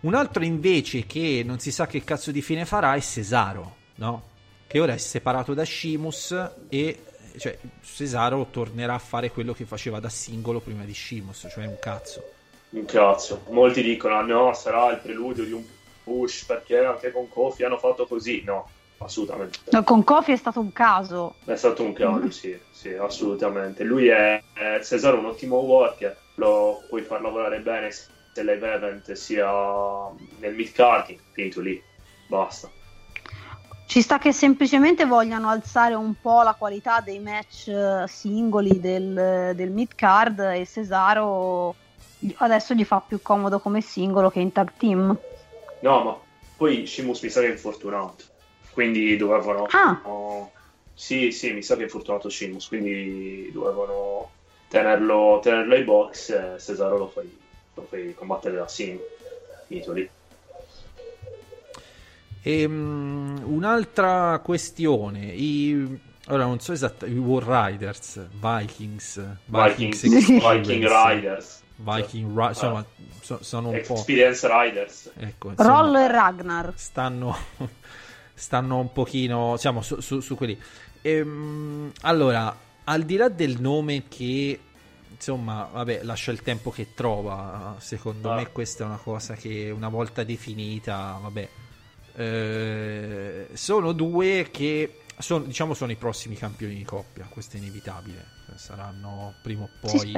Un altro invece che non si sa che cazzo di fine farà è Cesaro, no? Che ora è separato da Shimus e cioè, Cesaro tornerà a fare quello che faceva da singolo prima di Shimus, cioè un cazzo. Un cazzo. Molti dicono: ah, no, sarà il preludio di un push perché anche con Kofi hanno fatto così. No, assolutamente. No, con Kofi è stato un caso. È stato un caso, sì, sì, assolutamente. Lui è, è Cesaro, un ottimo worker, lo puoi far lavorare bene sia live event sia nel mid carding, finito lì, basta. Ci sta che semplicemente vogliano alzare un po' la qualità dei match eh, singoli del, del mid card e Cesaro adesso gli fa più comodo come singolo che in tag team. No, ma poi Shimus mi sa che è infortunato, quindi dovevano... Ah. oh, sì, sì, mi sa che è infortunato Shimus, quindi dovevano tenerlo, tenerlo ai box e Cesaro lo fai, lo fai combattere da singolo, finito lì. Ehm, un'altra questione, i, ora non so esattamente, i War Riders, Vikings, Vikings, Experience, Viking Riders, Viking Ri- insomma, so- sono un po'... Experience Riders. Ecco, insomma, Roll e Ragnar. stanno, stanno un pochino, siamo su, su- su quelli. Ehm, allora, al di là del nome che, insomma, vabbè, lascia il tempo che trova, secondo Ah. me questa è una cosa che una volta definita, vabbè, eh, sono due che, sono, diciamo, sono i prossimi campioni di coppia, questo è inevitabile, saranno prima o poi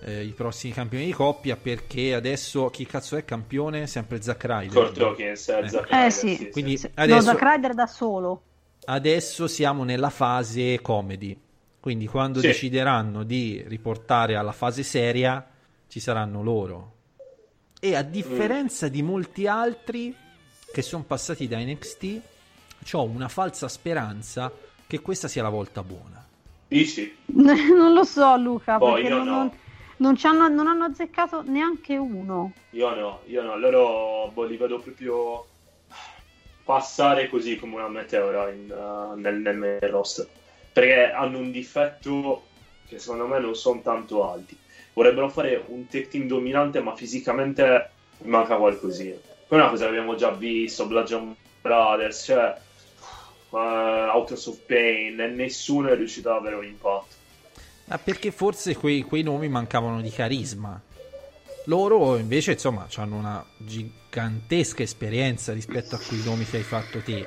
eh, i prossimi campioni di coppia perché adesso chi cazzo è campione? Sempre Zack Ryder. Kurt Hawkins e Eh. Zack Eh Ryder, sì. Quindi Se- adesso- No, Zack Ryder da solo. Adesso siamo nella fase comedy. Quindi quando Sì. decideranno di riportare alla fase seria ci saranno loro. E a differenza di molti altri che sono passati da NXT, ho una falsa speranza che questa sia la volta buona. Dici? non lo so, Luca, Boh, perché non, no. non- hanno, non hanno azzeccato neanche uno. Io no, io no, loro boh, li vedo proprio passare così come una meteora in, uh, nel, nel roster. Perché hanno un difetto che secondo me non sono tanto alti. Vorrebbero fare un tech team dominante, ma fisicamente manca qualcosina. Poi è una cosa che abbiamo già visto, Bludgeon Brothers, cioè uh, Autos of Pain, e nessuno è riuscito ad avere un impatto. Ma perché forse quei, quei nomi mancavano di carisma. Loro invece, insomma, hanno una gigantesca esperienza rispetto a quei nomi che hai fatto te.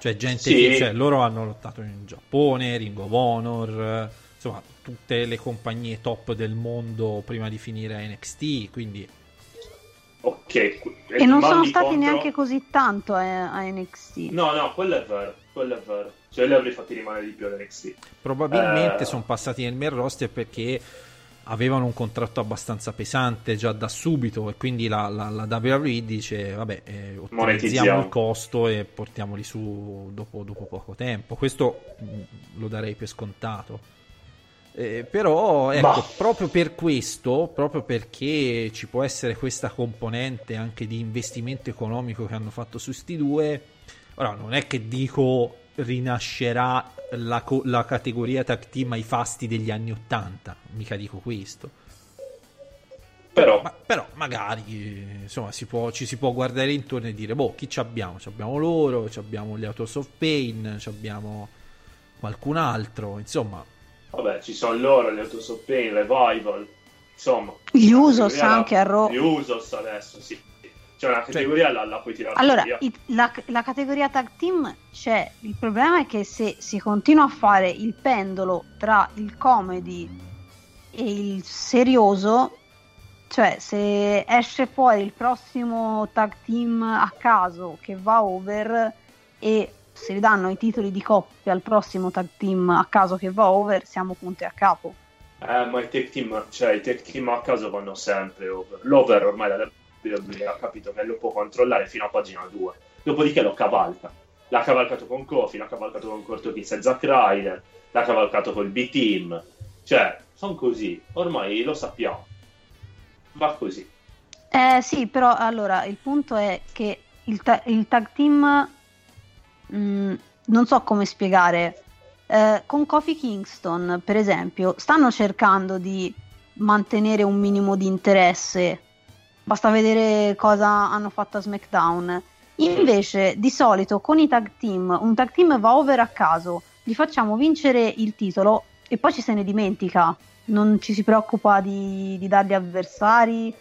Cioè, gente Sì. che cioè, loro hanno lottato in Giappone, Ring of Honor, insomma, tutte le compagnie top del mondo prima di finire NXT. Quindi, Ok. E non sono stati contro- neanche così tanto a, a NXT. No, no, quello è vero, quello è vero. Cioè, li avrei fatti rimanere di più ad NXT. probabilmente Eh. sono passati nel main roster perché avevano un contratto abbastanza pesante già da subito e quindi la, la, la WWE dice vabbè eh, ottimizziamo Monetizziamo. il costo e portiamoli su dopo, dopo poco tempo questo mh, lo darei per scontato Eh, però ecco, Ma- proprio per questo, proprio perché ci può essere questa componente anche di investimento economico che hanno fatto su sti due, ora non è che dico rinascerà la, co- la categoria tag team ai fasti degli anni 80, mica dico questo. Però, Ma- però magari eh, insomma si può- ci si può guardare intorno e dire boh chi ci abbiamo? Ci abbiamo loro, ci abbiamo gli Autos of Pain, ci abbiamo qualcun altro, insomma vabbè, ci sono loro, gli Autos of Pain, Revival, insomma. Gli Usos anche a Raw. Gli Usos adesso, sì. Cioè una categoria la, la puoi tirare Allora, via. la, la categoria tag team c'è, il problema è che se si continua a fare il pendolo tra il comedy e il serioso, cioè se esce fuori il prossimo tag team a caso che va over e se ridanno i titoli di coppia al prossimo tag team a caso che va over, siamo punti a capo. Eh, ma i tech team, cioè i tech team a caso vanno sempre over. L'over ormai la WWE ha capito che lo può controllare fino a pagina 2. Dopodiché lo cavalca. L'ha cavalcato con Kofi, l'ha cavalcato con Cortokis e Zack Ryder, l'ha cavalcato col B-Team. Cioè, sono così. Ormai lo sappiamo. Va così. Eh sì, però allora il punto è che il, ta- il tag team mh, non so come spiegare. Eh, con Kofi Kingston, per esempio, stanno cercando di mantenere un minimo di interesse. Basta vedere cosa hanno fatto a SmackDown. Invece, di solito con i tag team, un tag team va over a caso, gli facciamo vincere il titolo e poi ci se ne dimentica. Non ci si preoccupa di, di dargli avversari,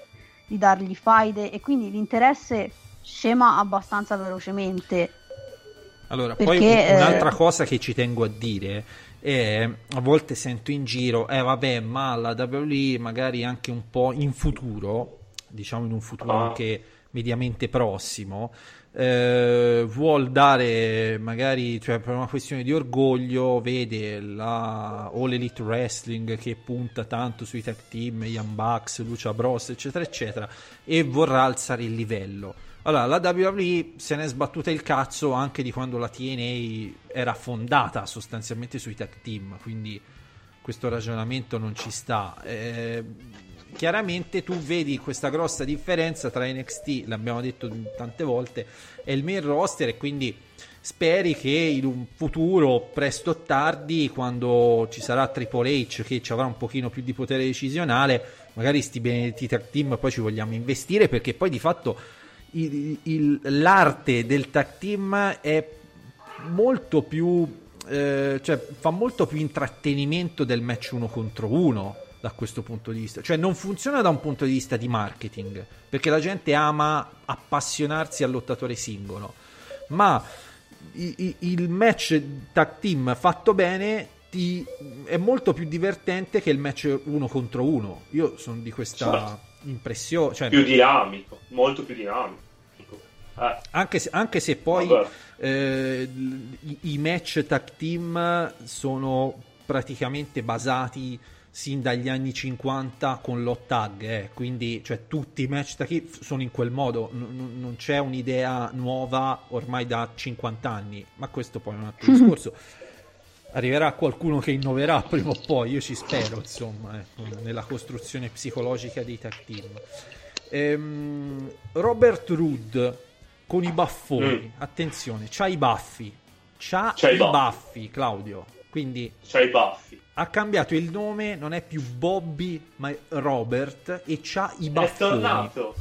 di dargli faide e quindi l'interesse scema abbastanza velocemente. Allora, Perché, poi un- un'altra eh, cosa che ci tengo a dire è a volte sento in giro, eh vabbè, ma la WWE magari anche un po' in futuro, diciamo in un futuro Ah. anche mediamente prossimo, eh, vuol dare magari, cioè per una questione di orgoglio, vede la All Elite Wrestling che punta tanto sui tag team, Young Bucks, Lucia Bros, eccetera, eccetera, e vorrà alzare il livello. Allora, la WWE se n'è sbattuta il cazzo anche di quando la TNA era fondata sostanzialmente sui tag team, quindi questo ragionamento non ci sta. Eh, chiaramente tu vedi questa grossa differenza tra NXT, l'abbiamo detto tante volte, e il main roster e quindi speri che in un futuro, presto o tardi, quando ci sarà Triple H che ci avrà un pochino più di potere decisionale, magari sti benedetti tag team poi ci vogliamo investire perché poi di fatto il- il- l'arte del tag team è molto più eh, cioè fa molto più intrattenimento del match uno contro uno da questo punto di vista. Cioè non funziona da un punto di vista di marketing perché la gente ama appassionarsi al lottatore singolo. Ma il match tag team fatto bene ti- è molto più divertente che il match uno contro uno. Io sono di questa Certo. Impressione cioè, Più dinamico, molto più dinamico. Eh, anche se, anche se poi eh, i, i match tag team sono praticamente basati sin dagli anni 50 con l'hot tag, eh, quindi cioè, tutti i match tag team sono in quel modo, n- non c'è un'idea nuova ormai da 50 anni, ma questo poi è un altro discorso. Arriverà qualcuno che innoverà prima o poi, io ci spero, insomma, ecco, nella costruzione psicologica dei tag team. Ehm, Robert Rood con i baffoni, Mm. attenzione, c'ha i baffi, c'ha, C'ha i baffi. baffi, Claudio. Quindi c'ha i baffi. ha cambiato il nome, non è più Bobby, ma è Robert e c'ha i È baffoni. tornato.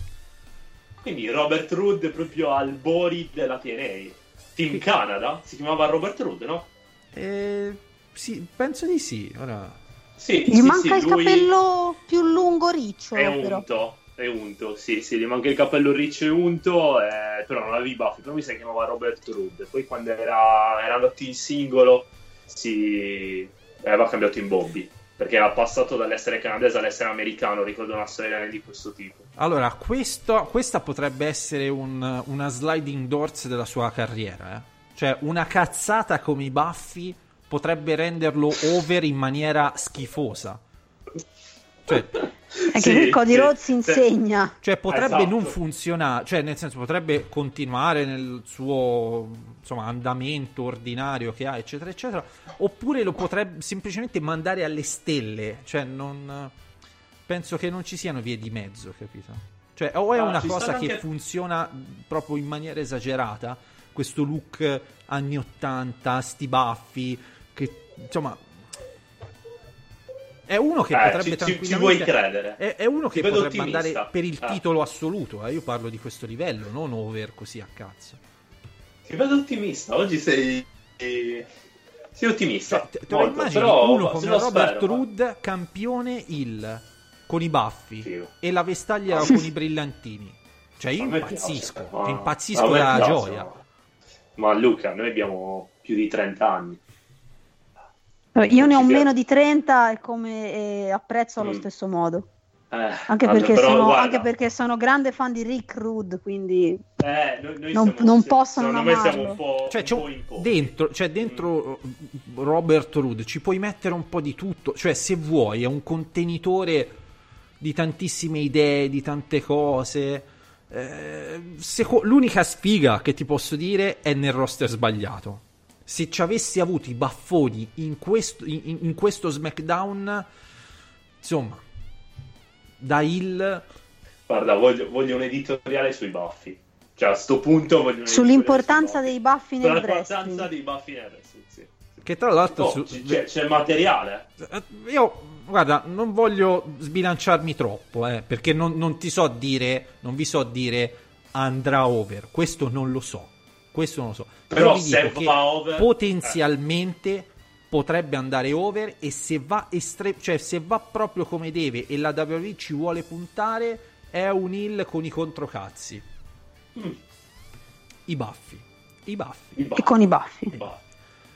Quindi Robert Rood proprio al Bori della TNA. Team Canada? Si chiamava Robert Rood, no? Eh, sì, penso di sì. Ora, Sì, Gli sì, manca sì, il lui capello più lungo ricciolo, È però. unto, è unto, sì, sì, gli manca il capello riccio e unto, eh, però non aveva i baffi, però mi sa che chiamava Robert Rood. Poi quando era, era andato in singolo si aveva cambiato in Bobby, perché era passato dall'essere canadese all'essere americano, ricordo una storia di questo tipo. Allora, questo- questa potrebbe essere un- una sliding doors della sua carriera. eh. Cioè, una cazzata come i baffi potrebbe renderlo over in maniera schifosa. Cioè, Anche Sì, qui Cody sì. Rhodes Sì. insegna. Cioè potrebbe Esatto. non funzionare, cioè nel senso potrebbe continuare nel suo insomma, andamento ordinario che ha, eccetera, eccetera, oppure lo potrebbe semplicemente mandare alle stelle, cioè non penso che non ci siano vie di mezzo, capito? Cioè o è Ah, una cosa che anche- funziona proprio in maniera esagerata, questo look anni 80, sti baffi, che insomma è uno che Eh, potrebbe ci- ci- ci vuoi credere? è, è uno che potrebbe ottimista. andare per il Ah. titolo assoluto. eh, Io parlo di questo livello, non over così a cazzo. Ti vedo ottimista. Oggi sei. Sei ottimista. Cioè, te, te lo immagini però uno come Robert spero, Rood, campione il con i baffi e la vestaglia con i brillantini. Cioè, io impazzisco, piace, ma- impazzisco a me dalla gioia. ma- Ma Luca, noi abbiamo più di 30 anni. Io ne ho meno di 30 e come e apprezzo allo Mm. stesso modo. Eh, Anche, allora, perché però, sono, anche perché sono grande fan di Rick Rude, quindi eh, noi- noi non- siamo- non possono non amarlo. un po', Cioè, un c'è po' dentro, cioè dentro uh, Robert Rood ci puoi mettere un po' di tutto. Cioè, se vuoi, è un contenitore di tantissime idee, di tante cose. Eh, seco- l'unica sfiga che ti posso dire è nel roster sbagliato. Se ci avessi avuto i baffoni in questo, in- in questo SmackDown, insomma, da il Guarda, voglio, voglio un editoriale sui baffi. Cioè, a sto punto voglio un sull'importanza dei baffi nel baffi. Sull'importanza wrestling. dei baffi nel wrestling, sì. che tra l'altro Oh, su- c'è, c'è materiale. Eh, Io, guarda, non voglio sbilanciarmi troppo, eh, perché non, non ti so dire, non vi so dire andrà over. Questo non lo so. Questo non lo so. Però vi se dico che va over- potenzialmente potrebbe andare over e se va estre- cioè se va proprio come deve e la WWE ci vuole puntare è un heal con i controcazzi. Mm. I baffi. I baffi. I E baffi. con i baffi. I baffi.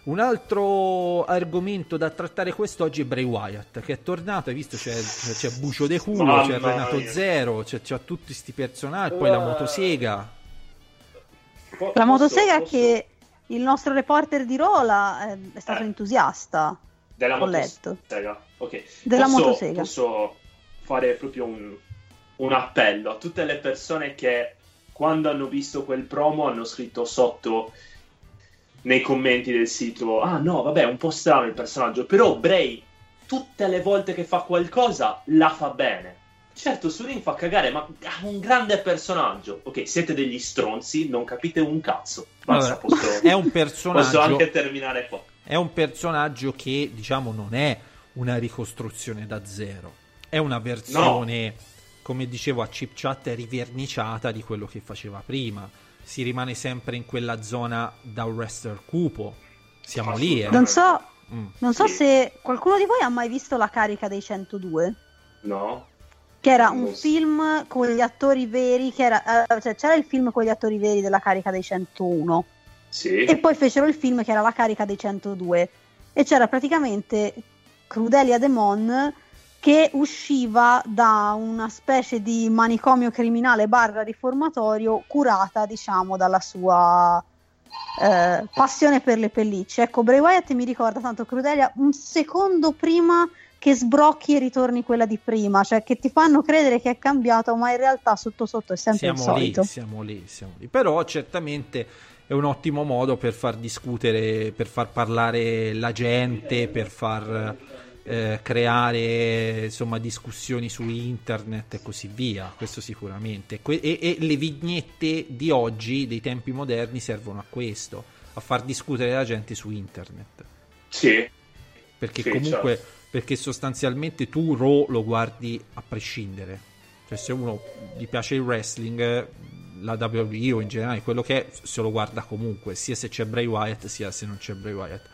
Un altro argomento da trattare quest'oggi è Bray Wyatt che è tornato, hai visto c'è, c'è Bucio de Culo, Mamma c'è Renato mia. Zero, c'è, c'è tutti questi personaggi, poi la Eh. motosega. Po- La motosega posso- che il nostro reporter di Rola eh, è stato Eh. entusiasta. Della ho letto. motosega. Ok. Della posso, motosega. Posso fare proprio un, un appello a tutte le persone che quando hanno visto quel promo hanno scritto sotto nei commenti del sito ah no vabbè è un po' strano il personaggio però Bray tutte le volte che fa qualcosa la fa bene. Certo su ring fa cagare ma ha un grande personaggio. Ok siete degli stronzi non capite un cazzo. Basta Allora, posso, è un posso personaggio anche terminare qua. è un personaggio che diciamo non è una ricostruzione da zero, è una versione come dicevo a Chip Chat riverniciata di quello che faceva prima. Si rimane sempre in quella zona da un wrestler cupo. Siamo lì, eh. Non so, Mm. non so Sì. se qualcuno di voi ha mai visto la carica dei 102. no Che era un so. film con gli attori veri, che era, eh, cioè c'era il film con gli attori veri della carica dei 101 sì e poi fecero il film che era la carica dei 102 e c'era praticamente Crudelia Demon che usciva da una specie di manicomio criminale barra riformatorio curata diciamo dalla sua eh, passione per le pellicce. Ecco Bray Wyatt mi ricorda tanto Crudelia un secondo prima che sbrocchi e ritorni quella di prima cioè che ti fanno credere che è cambiato ma in realtà sotto sotto è sempre il siamo lì, solito. siamo lì, siamo lì. Però certamente è un ottimo modo per far discutere, per far parlare la gente, per far eh, creare insomma discussioni su internet e così via. Questo sicuramente. Que- e, e le vignette di oggi, dei tempi moderni, servono a questo, a far discutere la gente su internet. sì Perché Sì, comunque, certo. perché sostanzialmente tu Raw lo guardi a prescindere. Cioè, se uno gli piace il wrestling, la WWE o in generale quello che è, se lo guarda comunque, sia se c'è Bray Wyatt, sia se non c'è Bray Wyatt.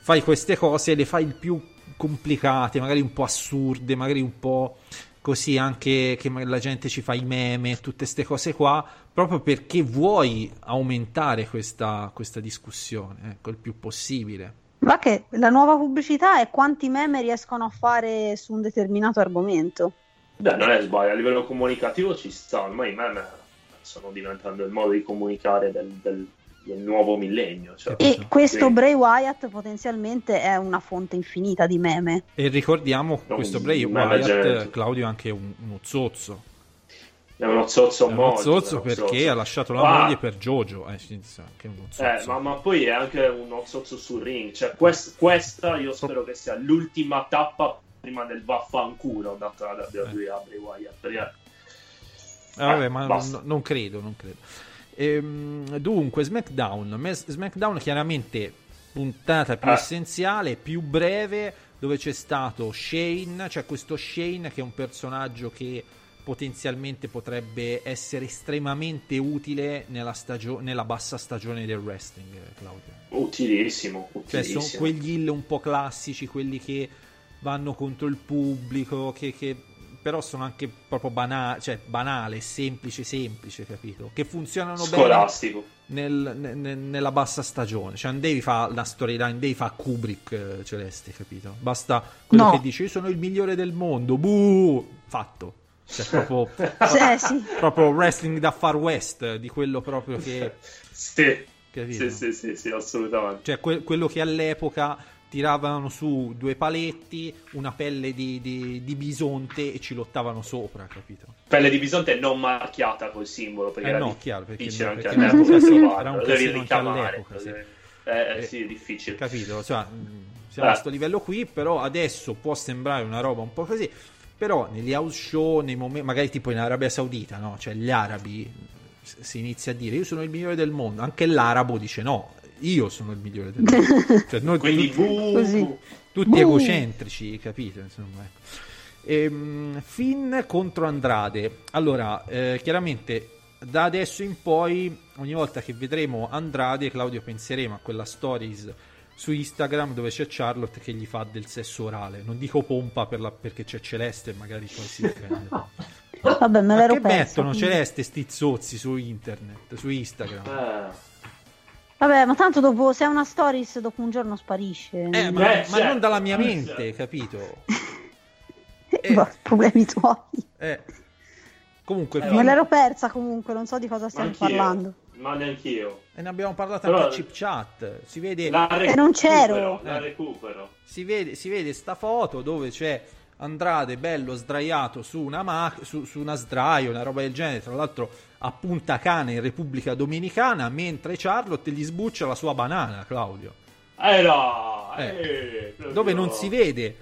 Fai queste cose, le fai il più complicate, magari un po' assurde, magari un po' così anche che la gente ci fa i meme, tutte queste cose qua, proprio perché vuoi aumentare questa, questa discussione, ecco, il più possibile. Ma che la nuova pubblicità è quanti meme riescono a fare su un determinato argomento. Beh, non è sbaglio, a livello comunicativo ci sta, ormai i meme stanno diventando il modo di comunicare del, del del nuovo millennio. Cioè. E questo Sì. Bray Wyatt potenzialmente è una fonte infinita di meme. E ricordiamo Non- questo Bray Wyatt. Claudio, è anche un, uno zozzo. È uno zozzo È uno molto, zozzo perché zozzo. ha lasciato la Ah, moglie per Jojo. Eh, sì, sì, anche uno zozzo. eh, ma, ma poi è anche uno zozzo sul ring. Cioè, quest- questa io spero che sia l'ultima tappa prima del vaffanculo data da WWE a Bray Wyatt. Perché Eh, vabbè, eh, ma non, non credo, non credo. Ehm, dunque, SmackDown. SmackDown chiaramente puntata più Eh. essenziale, più breve, dove c'è stato Shane, c'è questo Shane che è un personaggio che potenzialmente potrebbe essere estremamente utile nella, stagio- nella bassa stagione del wrestling, Claudio. utilissimo, Cioè, utilissimo. sono quegli hill un po' classici, quelli che vanno contro il pubblico, che, che però sono anche proprio banali, cioè banale, semplice, semplice, capito? Che funzionano Scolastico. bene nel- ne- ne- nella bassa stagione. Cioè, non devi fare la storyline, devi fare Kubrick eh, Celeste, capito? Basta quello No. che dice: Io sono il migliore del mondo, buh, fatto. Cioè, proprio, Eh, sì. proprio wrestling da Far West, eh, di quello proprio che. Sì. Capito? Sì, sì, sì, sì, assolutamente. Cioè, que- quello che all'epoca tiravano su due paletti, una pelle di, di- di bisonte e ci lottavano sopra, capito? Pelle di bisonte non marchiata col simbolo, perché Eh era no, chiaro, perché- difficile anche perché all'epoca era un casino- trovarlo, era un casino anche ricamare, all'epoca, sì. Eh, Eh, sì, difficile. Capito? Cioè, mh, siamo a Eh. questo livello qui, però adesso può sembrare una roba un po' così. Però negli house show, nei momenti, magari tipo in Arabia Saudita, no? Cioè gli arabi si inizia a dire io sono il migliore del mondo. Anche l'arabo dice no, io sono il migliore del mondo. Cioè, noi Quindi, tutti, buh, tutti Buh. egocentrici, capito? Insomma, ecco. Ehm, Finn contro Andrade. Allora, eh, chiaramente da adesso in poi, ogni volta che vedremo Andrade, Claudio penseremo a quella stories su Instagram dove c'è Charlotte che gli fa del sesso orale. Non dico pompa per la- perché c'è Celeste, magari poi si offende. Vabbè, me Ma l'ero che persa. mettono quindi. Celeste stizzozzi su internet, su Instagram? Eh. Vabbè, ma tanto dopo, se è una stories, dopo un giorno sparisce. Eh, ma, Eh, ma certo, non dalla mia mente, capito? Eh, boh, problemi tuoi. Eh. Comunque, Eh, Me l'ero persa comunque, non so di cosa stiamo anch'io, parlando. Ma neanch'io. E ne abbiamo parlato Però- anche a Chip Chat. Si vede, La Eh, non c'ero. recupero, La Eh. recupero. si vede, si vede sta foto dove c'è Andrade bello sdraiato su una, ma- su, su una sdraio, una roba del genere. Tra l'altro a Punta Cana in Repubblica Dominicana, mentre Charlotte gli sbuccia la sua banana, Claudio. Eh no, Eh, eh, Dove non si vede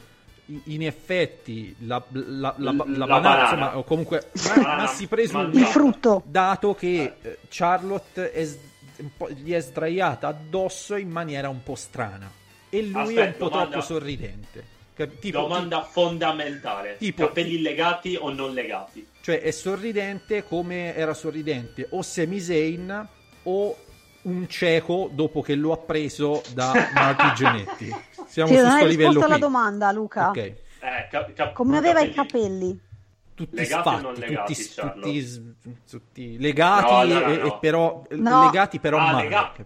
in effetti la, la- la- la La banana, banana. insomma, o comunque, ma, Banana ma si presume Il frutto. dato che eh, Charlotte è gli è sdraiata addosso in maniera un po' strana e lui è un Aspetta, po' domanda- troppo sorridente. Tipo, Domanda fondamentale. Tipo- Capelli legati o non legati? cioè è sorridente come era sorridente o Sami Zayn o un cieco dopo che lo ha preso da Marty Genetti. Siamo Sì, su questo livello risposto alla qui. domanda, Luca. Ok. Eh, cap- cap- Come aveva i capelli- capelli? Tutti Legati o non sfatti, legati, tutti, tutti tutti legati No, no, no, e, no. e però No. legati però Ah, male. legati.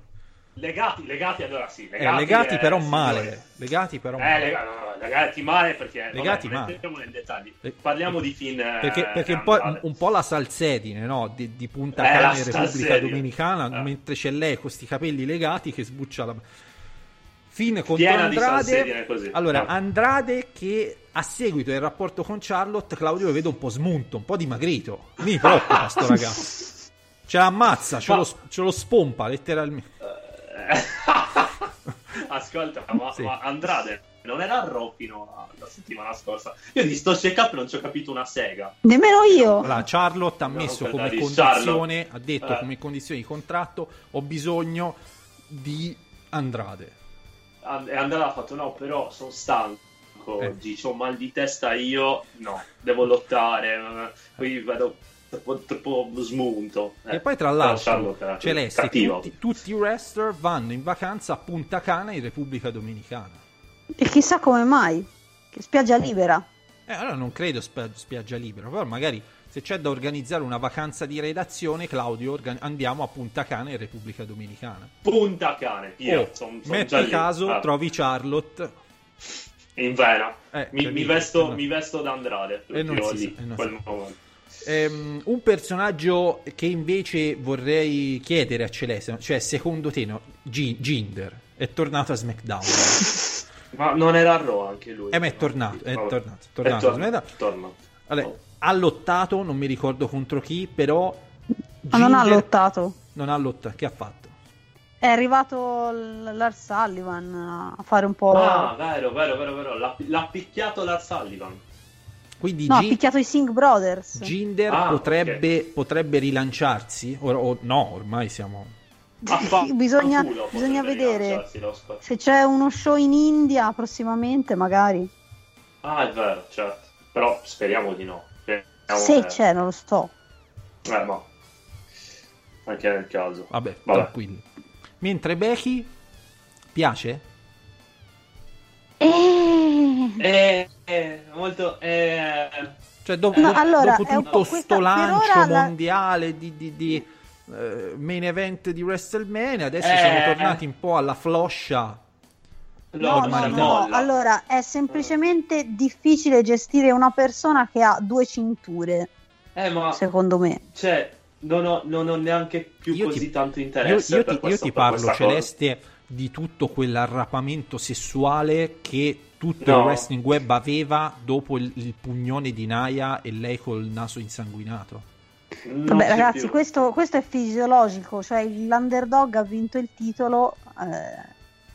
Legati, legati allora sì. Eh, Legati, legati eh, però male. Legati però Eh, male. lega- no, legati male perché Legati vabbè, male. entriamo nei dettagli. Eh, Parliamo di Finn eh, Perché, perché un, po', un po' la salsedine no? di, di Punta Eh, in Repubblica. Dominicana, Eh. mentre c'è lei con questi capelli legati che sbuccia la. Fine contro Piena di Andrade. Allora, Ah. Andrade che a seguito del rapporto con Charlotte, Claudio lo vedo un po' smunto, un po' dimagrito. Mi preoccupa sto ragazzo. Ce l'ammazza, ce, Ma- lo, ce lo spompa letteralmente. Ascolta, ma, Sì. ma Andrade non era a Raw fino a- la settimana scorsa. Io di sto check up non ci ho capito una sega. Nemmeno io. Allora, Charlotte ha No, messo come di condizione, Charlotte. ha detto Eh. come condizione di contratto, ho bisogno di Andrade. And- E Andrade ha fatto no, però sono stanco Eh. oggi, ho mal di testa io, no, devo lottare, eh, poi vedo troppo, troppo smunto. Eh, e poi tra l'altro, Celeste, tutti, tutti i wrestler vanno in vacanza a Punta Cana in Repubblica Dominicana. E chissà come mai. Che spiaggia libera. Eh, allora non credo spa- spiaggia libera, però magari se c'è da organizzare una vacanza di redazione, Claudio, organ- andiamo a Punta Cana in Repubblica Dominicana. Punta cane, io Oh, son- son metti già caso, Ah, trovi Charlotte in vena. Eh, mi, capito, mi vesto, no. mi vesto da Andrade E non io si sa, e non quel si momento. Ehm, un personaggio che invece vorrei chiedere a Celeste, cioè secondo te no, G- Ginder è tornato a SmackDown? Ma non era a Raw anche lui. Eh, ma è tornato, è tornato, è tornato SmackDown. tornato. Vabbè, ha lottato, non mi ricordo contro chi, però Ma non ha lottato. Non ha lottato, che ha fatto? È arrivato l- Lars Sullivan a fare un po'. Ah, vero, vero, vero, vero. L'ha, l'ha picchiato la Sullivan. Quindi no, ha Gi- picchiato i Singh Brothers. Jinder Ah, potrebbe, potrebbe rilanciarsi? O, o- no, ormai siamo... Ah, fa- bisogna bisogna vedere se c'è uno show in India prossimamente, magari. Ah, è vero, certo. Però speriamo di no. Speriamo Se che- c'è, non lo so. Eh, ma... Anche nel caso. Vabbè, Vabbè. tranquilli. Mentre Becky piace? Eh, Eh, eh, molto... Eh... Cioè, dopo, No, allora, dopo è un tutto po' questa- sto per lancio la- mondiale di, di- di, eh, main event di WrestleMania, adesso Eh. siamo tornati un po' alla floscia. No, no, no. Allora, è semplicemente difficile gestire una persona che ha due cinture, Eh, ma... secondo me. Cioè, non ho, non ho neanche più Io così ti- tanto Io, interesse io per ti, io questa- ti per parlo, questa cosa. Di tutto quell'arrapamento sessuale che tutto No. il wrestling web aveva dopo il, il pugnone di Naya e lei col naso insanguinato. Non Vabbè, ragazzi, questo, questo è fisiologico, cioè l'underdog ha vinto il titolo, eh,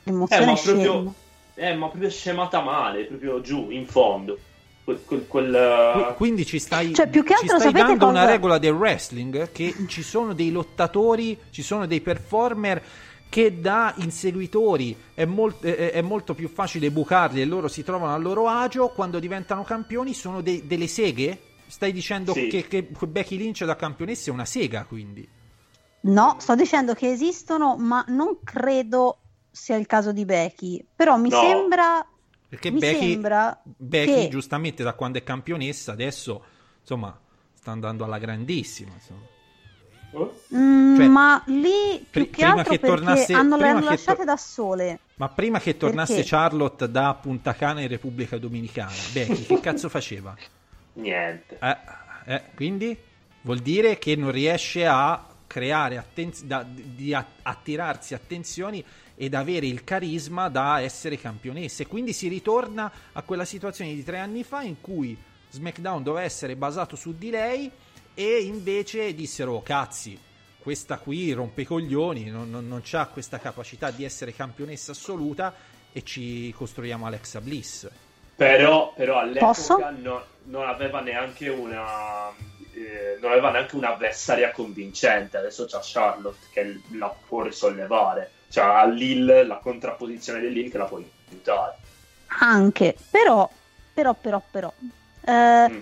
l'emozione Eh, ma proprio... Eh, ma proprio scemata male, proprio giù, in fondo. Quel... quel, quel, uh, Quindi ci stai, Cioè, più che ci altro stai sapete dando una cosa- regola del wrestling che ci sono dei lottatori, ci sono dei performer che da inseguitori è, molt- è- è molto più facile bucarli e loro si trovano a loro agio, quando diventano campioni sono dei- delle seghe? Stai dicendo Sì. che, che Becky Lynch da campionessa è una sega, quindi? No, sto dicendo che esistono, ma non credo sia il caso di Becky. Però mi No. sembra, Perché mi Becky, sembra Becky, che giustamente da quando è campionessa, adesso insomma sta andando alla grandissima. insomma. Mm, Cioè, ma lì più pri- che prima altro che perché tornasse- hanno le hanno che lasciate to- da sole. Ma prima che tornasse Perché? Charlotte da Punta Cana in Repubblica Dominicana, Becky che cazzo faceva? Niente. Eh, eh, quindi vuol dire che non riesce a creare attenz- da- di a- attirarsi attenzioni ed avere il carisma da essere campionessa. E quindi si ritorna a quella situazione di tre anni fa in cui SmackDown doveva essere basato su di lei e invece dissero "Oh, cazzi. Questa qui rompe i coglioni, non, non, non ha questa capacità di essere campionessa assoluta e ci costruiamo Alexa Bliss. Però, però all'epoca no- non aveva neanche una eh, non aveva neanche un'avversaria convincente. Adesso c'ha Charlotte che la può risollevare. C'ha Lil, la contrapposizione di Lil che la può aiutare. Anche, però, però, però, però. eh, Mm.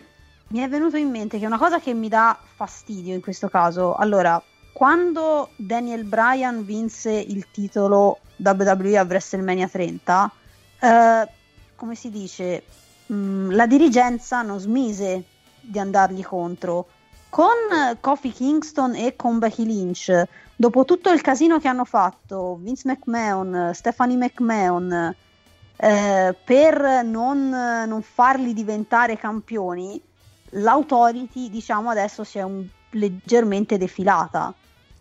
Mi è venuto in mente che una cosa che mi dà fastidio in questo caso, allora, quando Daniel Bryan vinse il titolo WWE a WrestleMania 30, eh, come si dice, mh, la dirigenza non smise di andargli contro. Con Kofi Kingston e con Becky Lynch, dopo tutto il casino che hanno fatto, Vince McMahon, Stephanie McMahon, eh, per non, non farli diventare campioni, l'autority, diciamo, adesso si è un- leggermente defilata.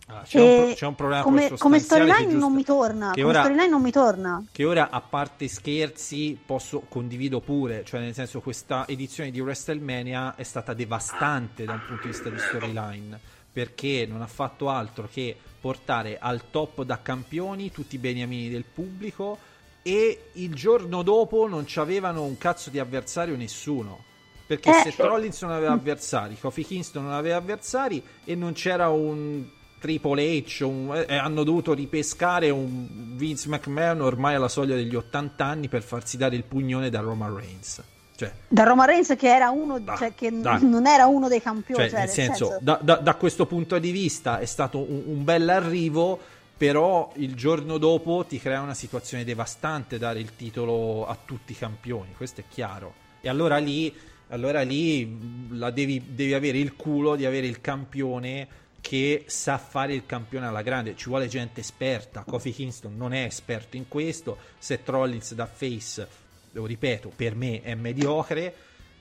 Ah, c'è, E un, c'è un problema come, come storyline non mi torna. che Come ora- storyline non mi torna. che ora a parte scherzi posso condivido pure cioè nel senso questa edizione di WrestleMania è stata devastante da un punto di vista di storyline perché non ha fatto altro che portare al top da campioni tutti i beniamini del pubblico e il giorno dopo non c'avevano un cazzo di avversario nessuno perché Eh. Seth Rollins non aveva avversari Kofi Kingston non aveva avversari e non c'era un Triple H un- eh, hanno dovuto ripescare un Vince McMahon ormai alla soglia degli 80 anni per farsi dare il pugnone da Roman Reigns cioè, Da Roman Reigns che era uno, Dai, cioè che non era uno dei campioni. cioè, cioè, nel senso, Da, da- da questo punto di vista è stato un, un bel arrivo però il giorno dopo ti crea una situazione devastante dare il titolo a tutti i campioni questo è chiaro e allora lì, allora lì la devi, devi avere il culo di avere il campione che sa fare il campione alla grande ci vuole gente esperta Kofi Kingston non è esperto in questo Seth Rollins da face lo ripeto per me è mediocre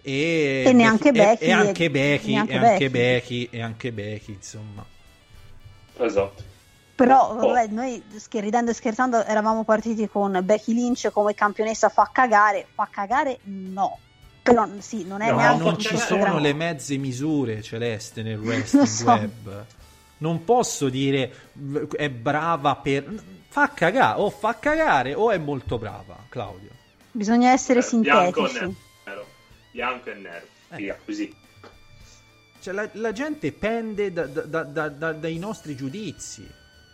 e, E neanche Becky, e, anche Becky, neanche e anche Becky. Becky, e anche Becky, insomma. Esatto. Però Oh. vabbè, noi sch- ridendo e scherzando eravamo partiti con Becky Lynch come campionessa fa cagare, fa cagare no. Però sì, non è No, neanche non ci sono le mezze misure celeste nel wrestling so. web. Non posso dire è brava per. Fa cagare, o fa cagare o è molto brava, Claudio. Bisogna essere Eh, bianco e sintetici. nero. Bianco e nero. Eh. Via, così. Cioè, la, la gente pende da- da- da- da- dai nostri giudizi.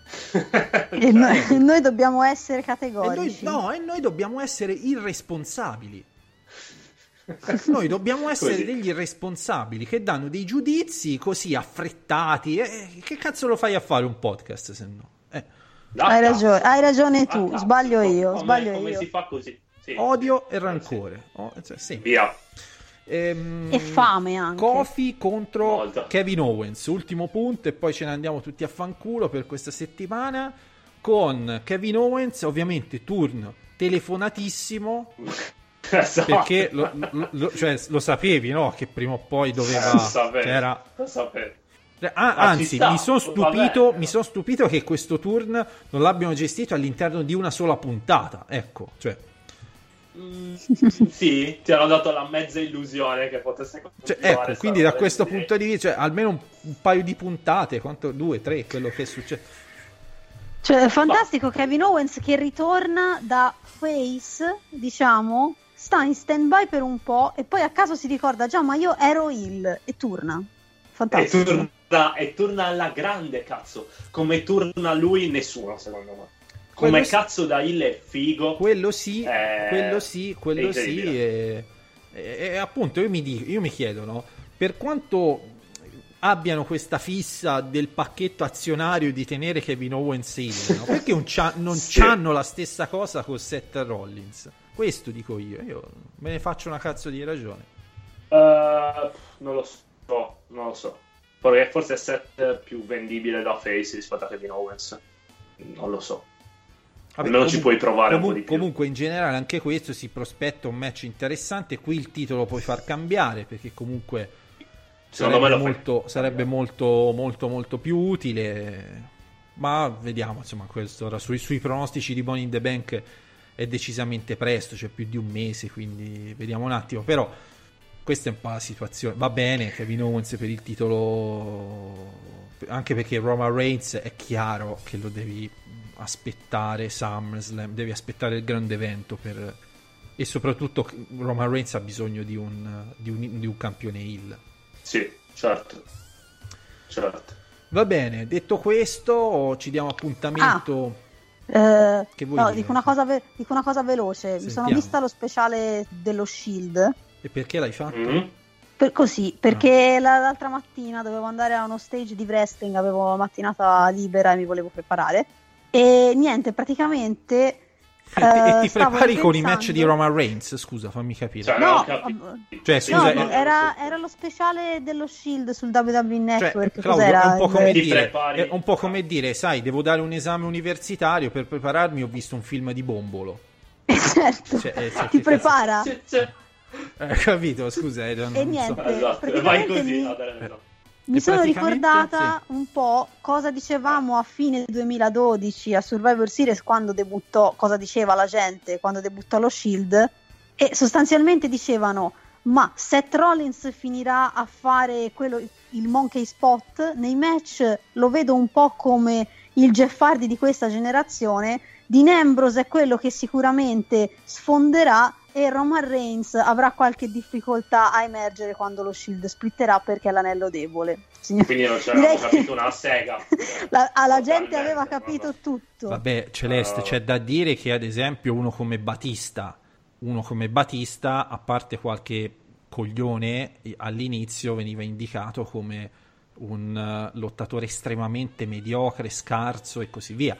E noi, noi dobbiamo essere E noi, categorici. no, e noi dobbiamo essere irresponsabili. Noi dobbiamo essere Così. degli irresponsabili che danno dei giudizi così affrettati. Eh, che cazzo lo fai a fare un podcast se no? Eh, Hai ragione, hai ragione Ah, tu, cazzo. sbaglio io, Come- sbaglio come io. si fa così? Sì. odio e Eh, rancore. Oh, cioè, sì. sì. Via. Ehm, E fame anche. Kofi contro Molto. Kevin Owens, ultimo punto e poi ce ne andiamo tutti a fanculo per questa settimana con Kevin Owens, ovviamente turn telefonatissimo Esatto. perché lo, lo- cioè, lo sapevi, no? Che prima o poi doveva Lo sapevo. c'era Lo sapevo. cioè, ah, Ma anzi, sta, mi sono stupito, son stupito che questo turn non l'abbiano gestito all'interno di una sola puntata. Ecco, cioè, Mm, sì, ti hanno dato la mezza illusione che potesse Cioè, ecco, quindi da questo di- punto di vista, cioè, almeno un, un paio di puntate, quanto, due, tre, quello che succede. Cioè, è fantastico Kevin Owens che ritorna da face, diciamo, sta in stand by per un po' e poi a caso si ricorda già, ma io ero il e torna. E Fantastico. torna, e torna alla grande, cazzo. Come torna lui, nessuno, secondo me. Come Quello sì. cazzo da il è figo. Quello sì, Eh, quello sì, quello sì. E, e- e appunto io mi, dico, io mi chiedo, no? Per quanto abbiano questa fissa del pacchetto azionario di tenere Kevin Owens in, no? perché un c'ha- non Sì. c'hanno la stessa cosa con Seth Rollins? Questo dico io, io me ne faccio una cazzo di ragione. Eh, non lo so, non lo so. Perché forse è set più vendibile da face rispetto a Kevin Owens. Non lo so. Vabbè, Almeno ci comunque- puoi provare un po' di più. Comunque, in generale, anche questo si prospetta un match interessante. Qui il titolo puoi far cambiare perché comunque Secondo me sarebbe, fai molto, sarebbe molto, molto, molto più utile. Ma vediamo, insomma, questo ora sui, sui pronostici di Money in the Bank è decisamente presto, c'è più di un mese, quindi vediamo un attimo. Però questa è un po' la situazione. Va bene, Kevin Owens per il titolo, anche perché Roman Reigns è chiaro che lo devi aspettare SummerSlam, devi aspettare il grande evento per... e soprattutto Roman Reigns ha bisogno di un, di un, di un campione heel. Sì, certo. Certo. Va bene, detto questo, ci diamo appuntamento. Eh, Che vuoi no, dire? dico, una cosa ve- dico una cosa veloce. Mi sono Sentiamo. vista lo speciale dello Shield. E perché l'hai fatto? Mm? Per- così, perché la- l'altra mattina dovevo andare a uno stage di wrestling, avevo mattinata libera e mi volevo preparare. E niente, praticamente. E ti- e eh, ti prepari con i match di Roman Reigns? Scusa, fammi capire. Cioè, No, ho capito. Cioè, scusa, No, eh, era, era lo speciale dello Shield sul WWE Cioè, Network. Claudio, cos'era? è un po' come Ti dire, è un po' come dire, sai, devo dare un esame universitario per prepararmi, ho visto un film di Bombolo. certo, Cioè, eh, cioè, ti prepara. Sì. Eh, capito, scusa, eh, non E so. niente. Esatto, vai così. mi- adesso. Mi sono ricordata un po' cosa dicevamo a fine 2012 a Survivor Series quando debuttò, cosa diceva la gente quando debuttò lo Shield e sostanzialmente dicevano ma Seth Rollins finirà a fare quello, il monkey spot nei match? Lo vedo un po' come il Jeff Hardy di questa generazione. Dean Ambrose è quello che sicuramente sfonderà e Roman Reigns avrà qualche difficoltà a emergere quando lo Shield splitterà perché è l'anello debole. Signor- Quindi non ci Direi avevamo che- capito una sega. La, alla Totalmente, gente aveva capito no. tutto. Vabbè, Celeste, No. c'è da dire che ad esempio uno come Batista, uno come Batista, a parte qualche coglione, all'inizio veniva indicato come un eh, lottatore estremamente mediocre, scarso e così via.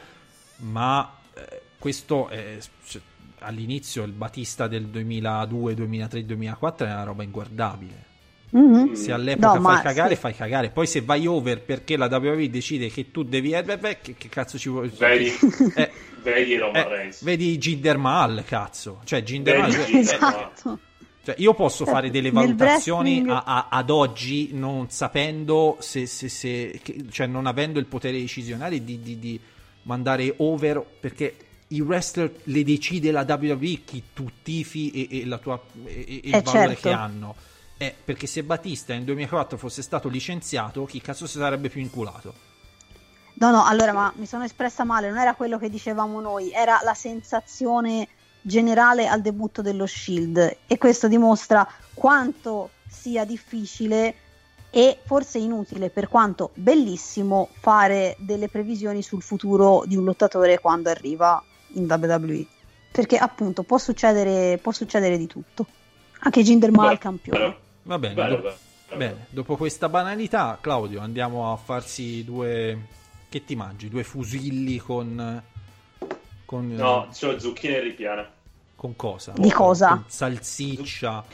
Ma eh, questo è, cioè, all'inizio il Batista del 2002, 2003, 2004 era una roba inguardabile. Mhm. Se all'epoca No, fai cagare, sì. fai cagare. Poi se vai over perché la WWE decide che tu devi... eh, beh, beh, che, che cazzo ci vuoi... Vedi, Eh, vedi Roman eh, Reigns. vedi Mahal, cazzo. Cioè, Mahal... Jinder eh, Esatto. Cioè, io posso Certo, fare delle valutazioni a- a- ad oggi non sapendo se, se- se- che- cioè non avendo il potere decisionale di, di- di mandare over perché i wrestler le decide la WWE chi tu tifi e, e la tua, e, e il Eh, valore certo. che hanno. Eh, perché se Batista nel 2004 fosse stato licenziato, chi cazzo si sarebbe più inculato? No, no, allora, ma mi sono espressa male, non era quello che dicevamo noi, era la sensazione generale al debutto dello Shield e questo dimostra quanto sia difficile e forse inutile, per quanto bellissimo, fare delle previsioni sul futuro di un lottatore quando arriva in WWE. Perché appunto può succedere, può succedere di tutto. Anche Jinder Mahal campione. Va bene, bello, do- bello. bene, dopo questa banalità, Claudio, andiamo a farsi due... Che ti mangi? Due fusilli con... con No, c'ho zucchine e ripiane. Con cosa? Di cosa? Con salsiccia,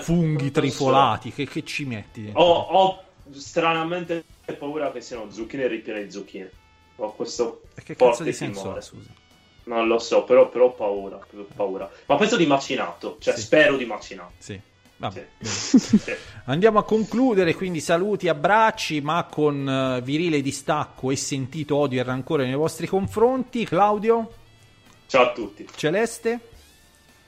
funghi trifolati, che, che ci metti? Ho, ho stranamente paura che siano zucchine e ripiene di zucchine. Ho questo E che cazzo forte di senso ha, scusa? Non lo so, però, però ho paura, ho paura. Ma penso di macinato, cioè Sì. spero di macinato. Sì. Vabbè. Sì. Andiamo a concludere, quindi saluti, abbracci, ma con eh, virile distacco e sentito odio e rancore nei vostri confronti. Claudio, Ciao a tutti. Celeste?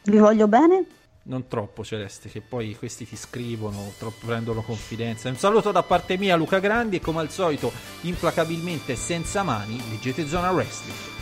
Vi voglio bene? Non troppo Celeste, che poi questi ti scrivono, troppo prendono confidenza. Un saluto da parte mia, Luca Grandi, e come al solito, implacabilmente senza mani, leggete Zona Wrestling.